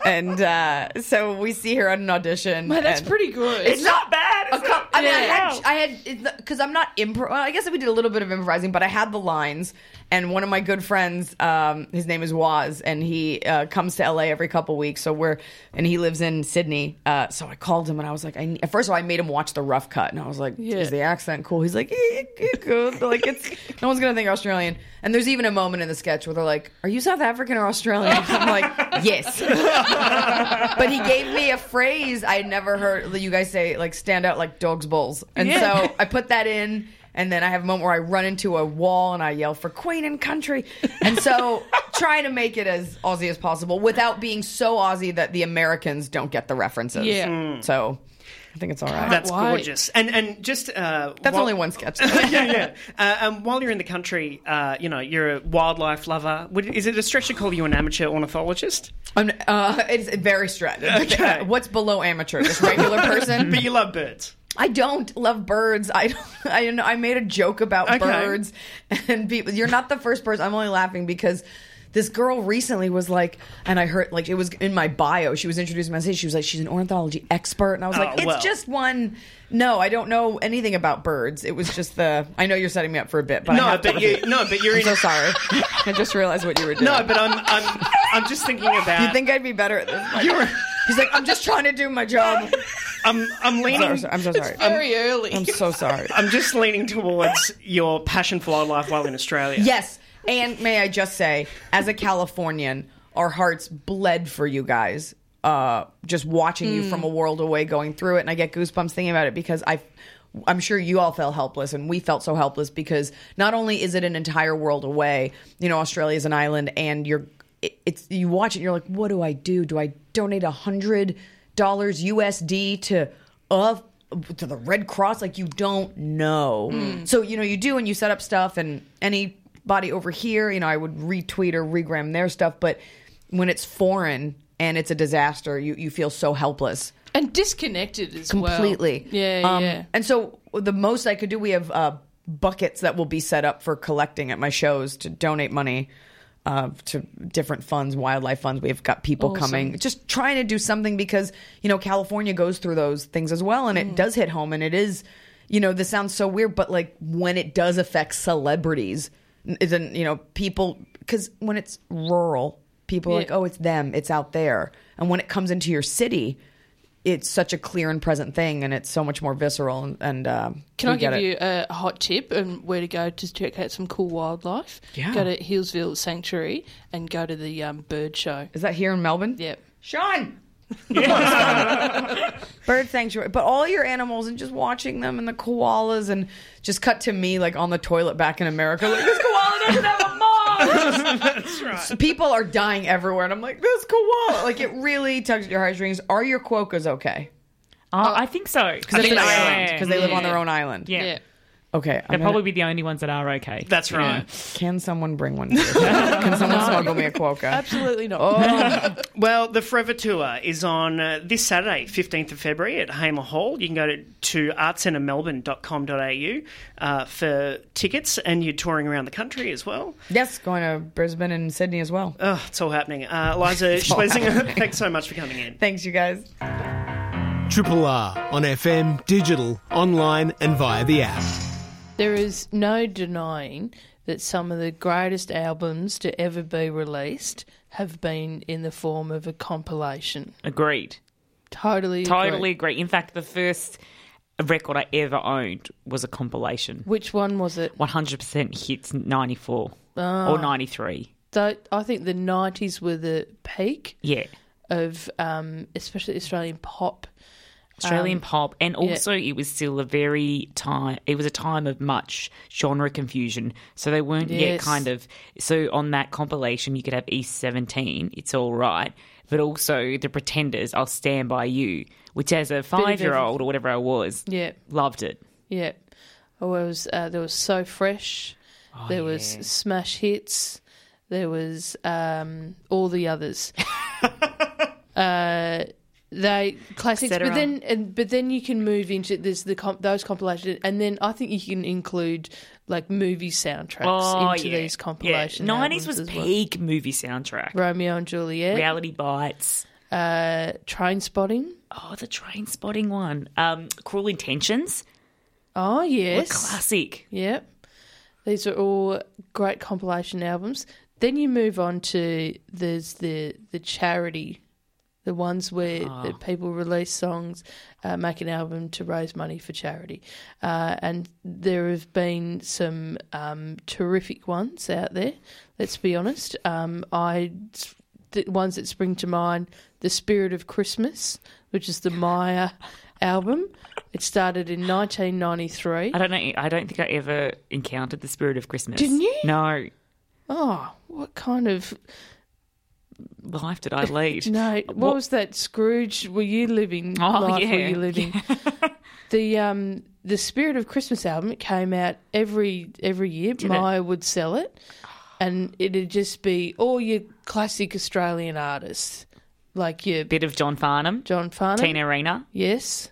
And uh, so we see her on an audition. That's and- pretty good. It's not bad. a cou- I mean, I had, I had, because I'm not impro. Well, I guess we did a little bit of improvising, but I had the lines. And one of my good friends, um, his name is Waz, and he uh, comes to LA every couple weeks. So we're, and he lives in Sydney. Uh, so I called him and I was like, I, first of all, I made him watch the rough cut, and I was like, Yeah. is the accent cool? He's like, eh, eh, good. Like it's no one's gonna think Australian. And there's even a moment in the sketch where they're like, "Are you South African or Australian?" I'm like, "Yes." but he gave me a phrase I had never heard you guys say, like stand out like dogs' bowls. And Yeah. so I put that in, and then I have a moment where I run into a wall and I yell for Queen and Country. And so trying to make it as Aussie as possible without being so Aussie that the Americans don't get the references. Yeah. So I think it's all right. That's Why? gorgeous. And and just uh, That's while- only one sketch. yeah, yeah. Uh, um, while you're in the country, uh, you know, you're a wildlife lover. Would, is it a stretch to call you an amateur ornithologist? I'm, uh, it's very stretched. Okay. What's below amateur? Just regular person? But you love birds. I don't love birds. I don't, I know I made a joke about Okay. birds, and people, you're not the first person. I'm only laughing because this girl recently was like, and I heard like it was in my bio. She was introducing myself. She was like, she's an ornithology expert, and I was Oh, like, it's well. just one. No, I don't know anything about birds. It was just the. I know you're setting me up for a bit, but I No, but you, no, but you're I'm in. so sorry. I just realized what you were doing. No, but I'm, I'm, I'm just thinking about. you think I'd be better at this? He's like, I'm just trying to do my job. I'm, I'm leaning. I'm so, I'm so sorry. Very early. I'm so sorry. I'm just leaning towards your passion for wildlife while in Australia. Yes. And may I just say, as a Californian, our hearts bled for you guys. Uh, just watching you from a world away going through it. And I get goosebumps thinking about it because I. I'm sure you all felt helpless, and we felt so helpless because not only is it an entire world away, you know, Australia is an island, and you're, it, it's you watch it, and you're like, what do I do? Do I donate a hundred dollars USD to, uh, to the Red Cross? Like you don't know. So you know you do, and you set up stuff, and anybody over here, you know, I would retweet or regram their stuff, but when it's foreign and it's a disaster, you you feel so helpless and disconnected as well. completely. Yeah, Um, yeah. And so the most I could do, we have uh, buckets that will be set up for collecting at my shows to donate money uh, to different funds, wildlife funds. We've got people Awesome. coming, just trying to do something because you know California goes through those things as well, and it does hit home, and it is. You know, this sounds so weird, but like when it does affect celebrities, isn't you know people because when it's rural, people are Yeah. like, oh, it's them, it's out there, and when it comes into your city, it's such a clear and present thing, and it's so much more visceral. And, and uh, Can I give it. you a hot tip and where to go to check out some cool wildlife? Yeah. Go to Healesville Sanctuary and go to the um, bird show. Is that here in Melbourne? Yep. Sean. Bird sanctuary, but all your animals and just watching them and the koalas and just cut to me like on the toilet back in America, like this koala doesn't have a mom. That's right. So people are dying everywhere, and I'm like, this koala, like it really tugs at your heartstrings. Are your quokkas okay? Oh, I think so. Because it's an island. Because they live on their own island. Yeah. Yeah. Okay, They'll gonna- probably be the only ones that are okay. That's right. Can someone bring one? Can someone smuggle me a quokka? Absolutely not. Oh, Well, the Forever Tour is on uh, this Saturday, 15th of February at Hamer Hall. You can go to, to artcentermelbourne.com.au uh, for tickets, and you're touring around the country as well. yes, going to Brisbane and Sydney as well. Oh, it's all happening. Uh, Liza Shlesinger, thanks so much for coming in. Thanks, you guys. Triple R on FM, digital, online, and via the app. There is no denying that some of the greatest albums to ever be released have been in the form of a compilation. Agreed. Totally, Totally agree. agree. In fact, the first record I ever owned was a compilation. Which one was it? 100% hits 94 or 93. So I think the nineties were the peak Yeah. of, um, especially Australian pop. Australian Um, pop, and yeah. also it was still a very time. It was a time of much genre confusion, so they weren't yet kind of. So on that compilation, you could have East Seventeen, it's all right, but also the Pretenders, I'll stand by you, which as a five-year-old or whatever I was, Yeah, loved it. yeah. Oh, it was uh, there was so fresh. there was Oh, smash hits. There was um, all the others. uh, they classics, but then and, but then you can move into there's the comp, those compilations, and then I think you can include like movie soundtracks Oh into yeah, these compilations. Nineties albums was as well. peak movie soundtrack. Romeo and Juliet, Reality bites. uh, Trainspotting. Oh, the Trainspotting one. Um, Cruel Intentions. Oh What yes, classic. Yep. These are all great compilation albums. Then you move on to there's the the charity, the ones where the people release songs, uh, make an album to raise money for charity, uh, and there have been some um, terrific ones out there. Let's be honest. Um, I the ones that spring to mind: "The Spirit of Christmas," which is the Myer album. It started in 1993. I don't know. I don't think I ever encountered the spirit of Christmas. Didn't you? No. Oh, what kind of Life did I lead? no? What, What- was that Scrooge? Were you living? Oh, life Were yeah. you living? the um the Spirit of Christmas album it came out every every year. Did it? Myer would sell it, and it'd just be all your classic Australian artists, like your Bit of John Farnham, John Farnham, Tina Arena. yes,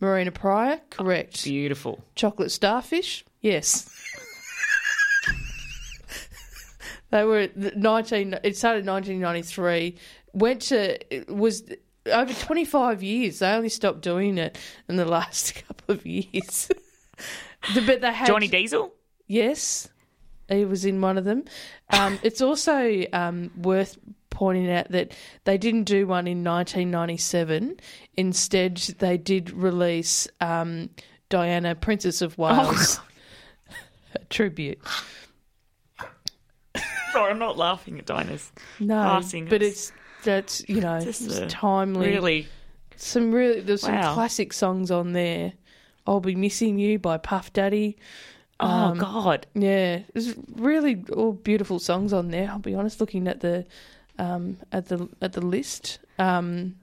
Marina Prior, correct. Beautiful. Chocolate Starfish, yes. They were the nineteen. It started in nineteen ninety three. Went to it was over twenty five years. They only stopped doing it in the last couple of years. The- but they had Johnny Diesel. Yes, he was in one of them. Um, it's also um, worth pointing out that they didn't do one in 1997. Instead, they did release um, Diana, Princess of Wales, a tribute. Sorry, I'm not laughing at Dinah's No, passing. but it's that's you know it's timely. really. some really there's some classic songs on there. I'll be missing you by Puff Daddy. Oh Um, God. Yeah, there's really all beautiful songs on there. I'll be honest, looking at the um, at the at the list. Um,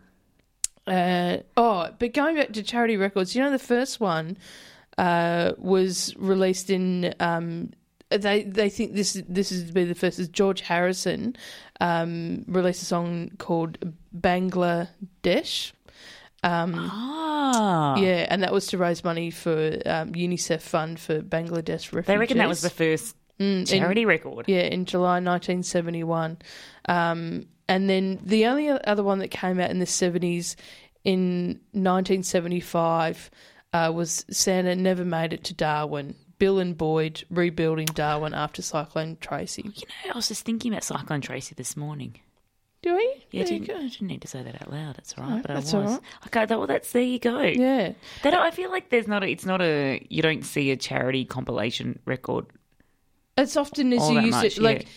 uh, oh, but going back to charity records, you know the first one uh, was released in. Um, they they think this this is to be the first. Is George Harrison um, released a song called Bangladesh. Um, Ah. yeah, and that was to raise money for um, UNICEF fund for Bangladesh refugees. They reckon that was the first Mm, in- charity record. Yeah, in July 1971. Um, and then the only other one that came out in the 70s in 1975 uh, was Santa Never Made It to Darwin. Bill and Boyd rebuilding Darwin after Cyclone Tracy. You know, I was just thinking about Cyclone Tracy this morning. Do we? Yeah, There didn't. I didn't need to say that out loud. That's all right, No, but that's I was. right. Okay, that, well, that's there you go. Yeah. That I feel like there's not. A, it's not a. You don't see a charity compilation record. As often as All you used much, to. Like,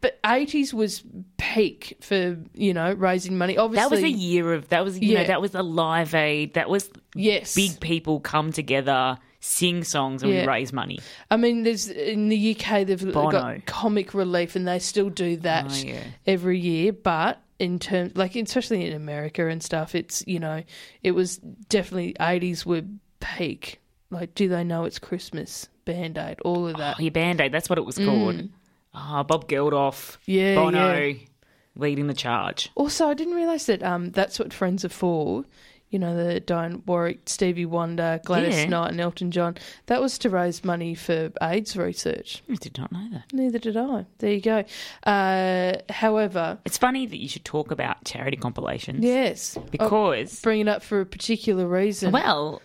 but 80s was peak for, you know, raising money. Obviously. That was a year of. That was you know Yeah. that was a live aid. That was Yes. big people come together, sing songs, and Yeah. we raise money. I mean, there's in the UK they've Bono. got comic relief, and they still do that Oh, yeah. every year. But in terms, like especially in America and stuff, it's you know, it was definitely 80s were peak. Like, do they know it's Christmas? Band Aid, all of that. Oh, your Band Aid, that's what it was called. Mm. Ah, Bob Geldof. Yeah, Bono yeah. leading the charge. Also, I didn't realise that um, that's what Friends are for. You know, the Dionne Warwick, Stevie Wonder, Gladys Yeah. Knight, and Elton John. That was to raise money for AIDS research. I did not know that. Neither did I. There you go. Uh, however, It's funny that you should talk about charity compilations. yes, Because- I'll bring it up for a particular reason. Well,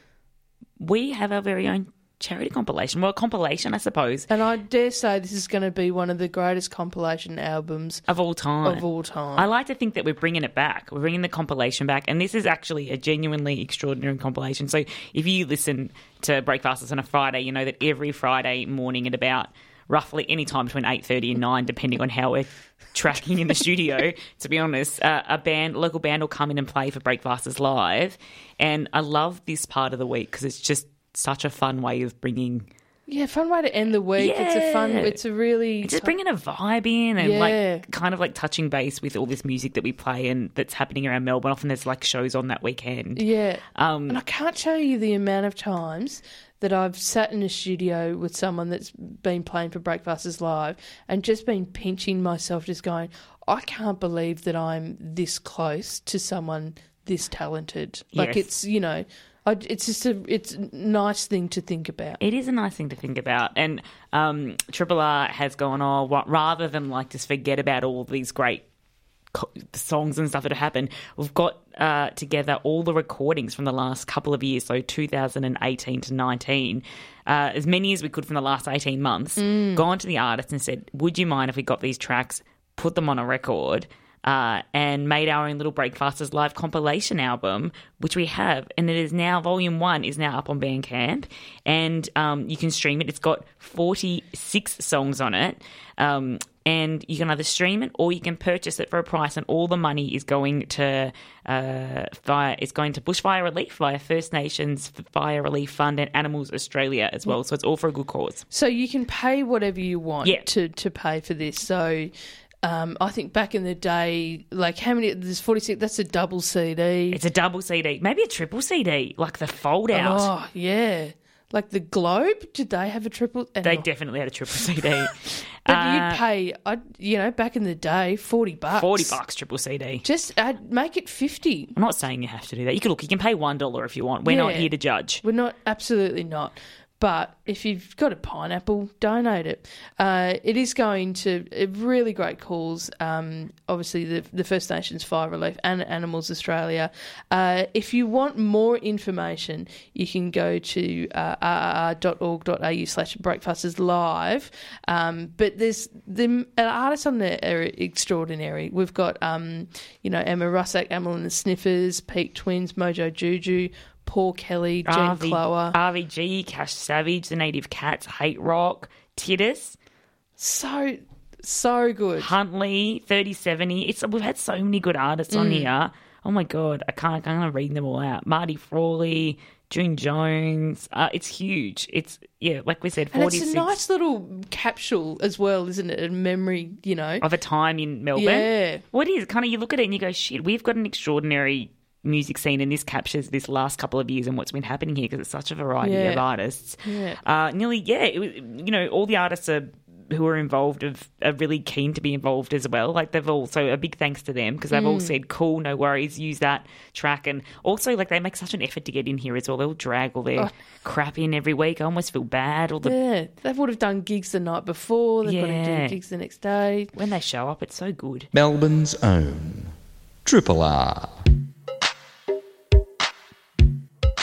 we have our very own charity compilation. Well, compilation, I suppose, and I dare say this is going to be one of the greatest compilation albums of all time. Of all time. I like to think that we're bringing it back. We're bringing the compilation back, and this is actually a genuinely extraordinary compilation. So, if you listen to Breakfasters on a Friday, you know that every Friday morning at about roughly any time between eight thirty and nine, depending on how we're tracking in the studio. To be honest, uh, a band, local band, will come in and play for Breakfasters live, and I love this part of the week because it's just such a fun way of bringing. Yeah, fun way to end the week. It's a fun. Yeah. It's a really It's just bringing a vibe in and Yeah. like kind of like touching base with all this music that we play and that's happening around Melbourne. Often there's like shows on that weekend. Yeah. Um, and I can't tell you the amount of times that I've sat in a studio with someone that's been playing for Breakfasters Live and just been pinching myself, just going, I can't believe that I'm this close to someone this talented. Like Yes. it's, you know, I, it's just a it's a nice thing to think about. It is a nice thing to think about, and um, Triple R has gone, oh, what, rather than like just forget about all these great co- songs and stuff that have happened, we've got uh, together all the recordings from the last couple of years, so 2018 to 19, uh, as many as we could from the last 18 months, gone to the artists and said, would you mind if we got these tracks, put them on a record? Uh, and made our own little Breakfasters live compilation album, which we have, and it is now volume one is now up on Bandcamp, and um, you can stream it. It's got forty six songs on it, um, and you can either stream it or you can purchase it for a price, and all the money is going to uh, via it's going to bushfire relief via First Nations Fire Relief Fund and Animals Australia as well. So it's all for a good cause. So you can pay whatever you want Yeah. to, to pay for this. So um, I think back in the day, like how many? There's 46. That's a double CD. It's a double CD, maybe a triple CD, like the fold out. Oh yeah, like the Globe. Did they have a triple? They definitely had a triple CD. But Uh, you'd pay, I you know, back in the day, forty bucks. Forty bucks triple CD. Just add, make it fifty. I'm not saying you have to do that. You can look. You can pay one dollar if you want. We're not here to judge. We're not absolutely not. But if you've got a pineapple, donate it. Uh, it is going to a really great cause. Um, obviously, the, the First Nations Fire Relief and Animals Australia. Uh, if you want more information, you can go to uh, rrr.org.au slash breakfasters live. Um, but there's the artists on there are extraordinary. We've got um, you know Emma Russack, Amyl and the Sniffers, Peak Twins, Mojo Juju. Paul Kelly, Jen RV, Cloher. RVG, Cash Savage, The Native Cats, Hate Rock, Titus, So so good. Huntley, Thirty Seventy. It's we've had so many good artists on Mm. here. Oh my god, I can't I can't read them all out. Marty Frawley, June Jones. Uh, it's huge. It's yeah, like we said, And it's a nice little capsule as well, isn't it? A memory, you know. of a time in Melbourne. Yeah. What is kind of you look at it and you go, shit, we've got an extraordinary music scene, and this captures this last couple of years and what's been happening here because it's such a variety Yeah. of artists. Yeah. Uh, nearly, yeah, it, was- you know, all the artists are who are involved have, are really keen to be involved as well. Like they've also a big thanks to them because they've all Mm. said, "Cool, no worries, use that track." And also, like they make such an effort to get in here as well. They'll drag all their Oh. crap in every week. I almost feel bad. All the yeah, they would have done gigs the night before. They've got to Yeah. do gigs the next day. when they show up, it's so good. Melbourne's own Triple R.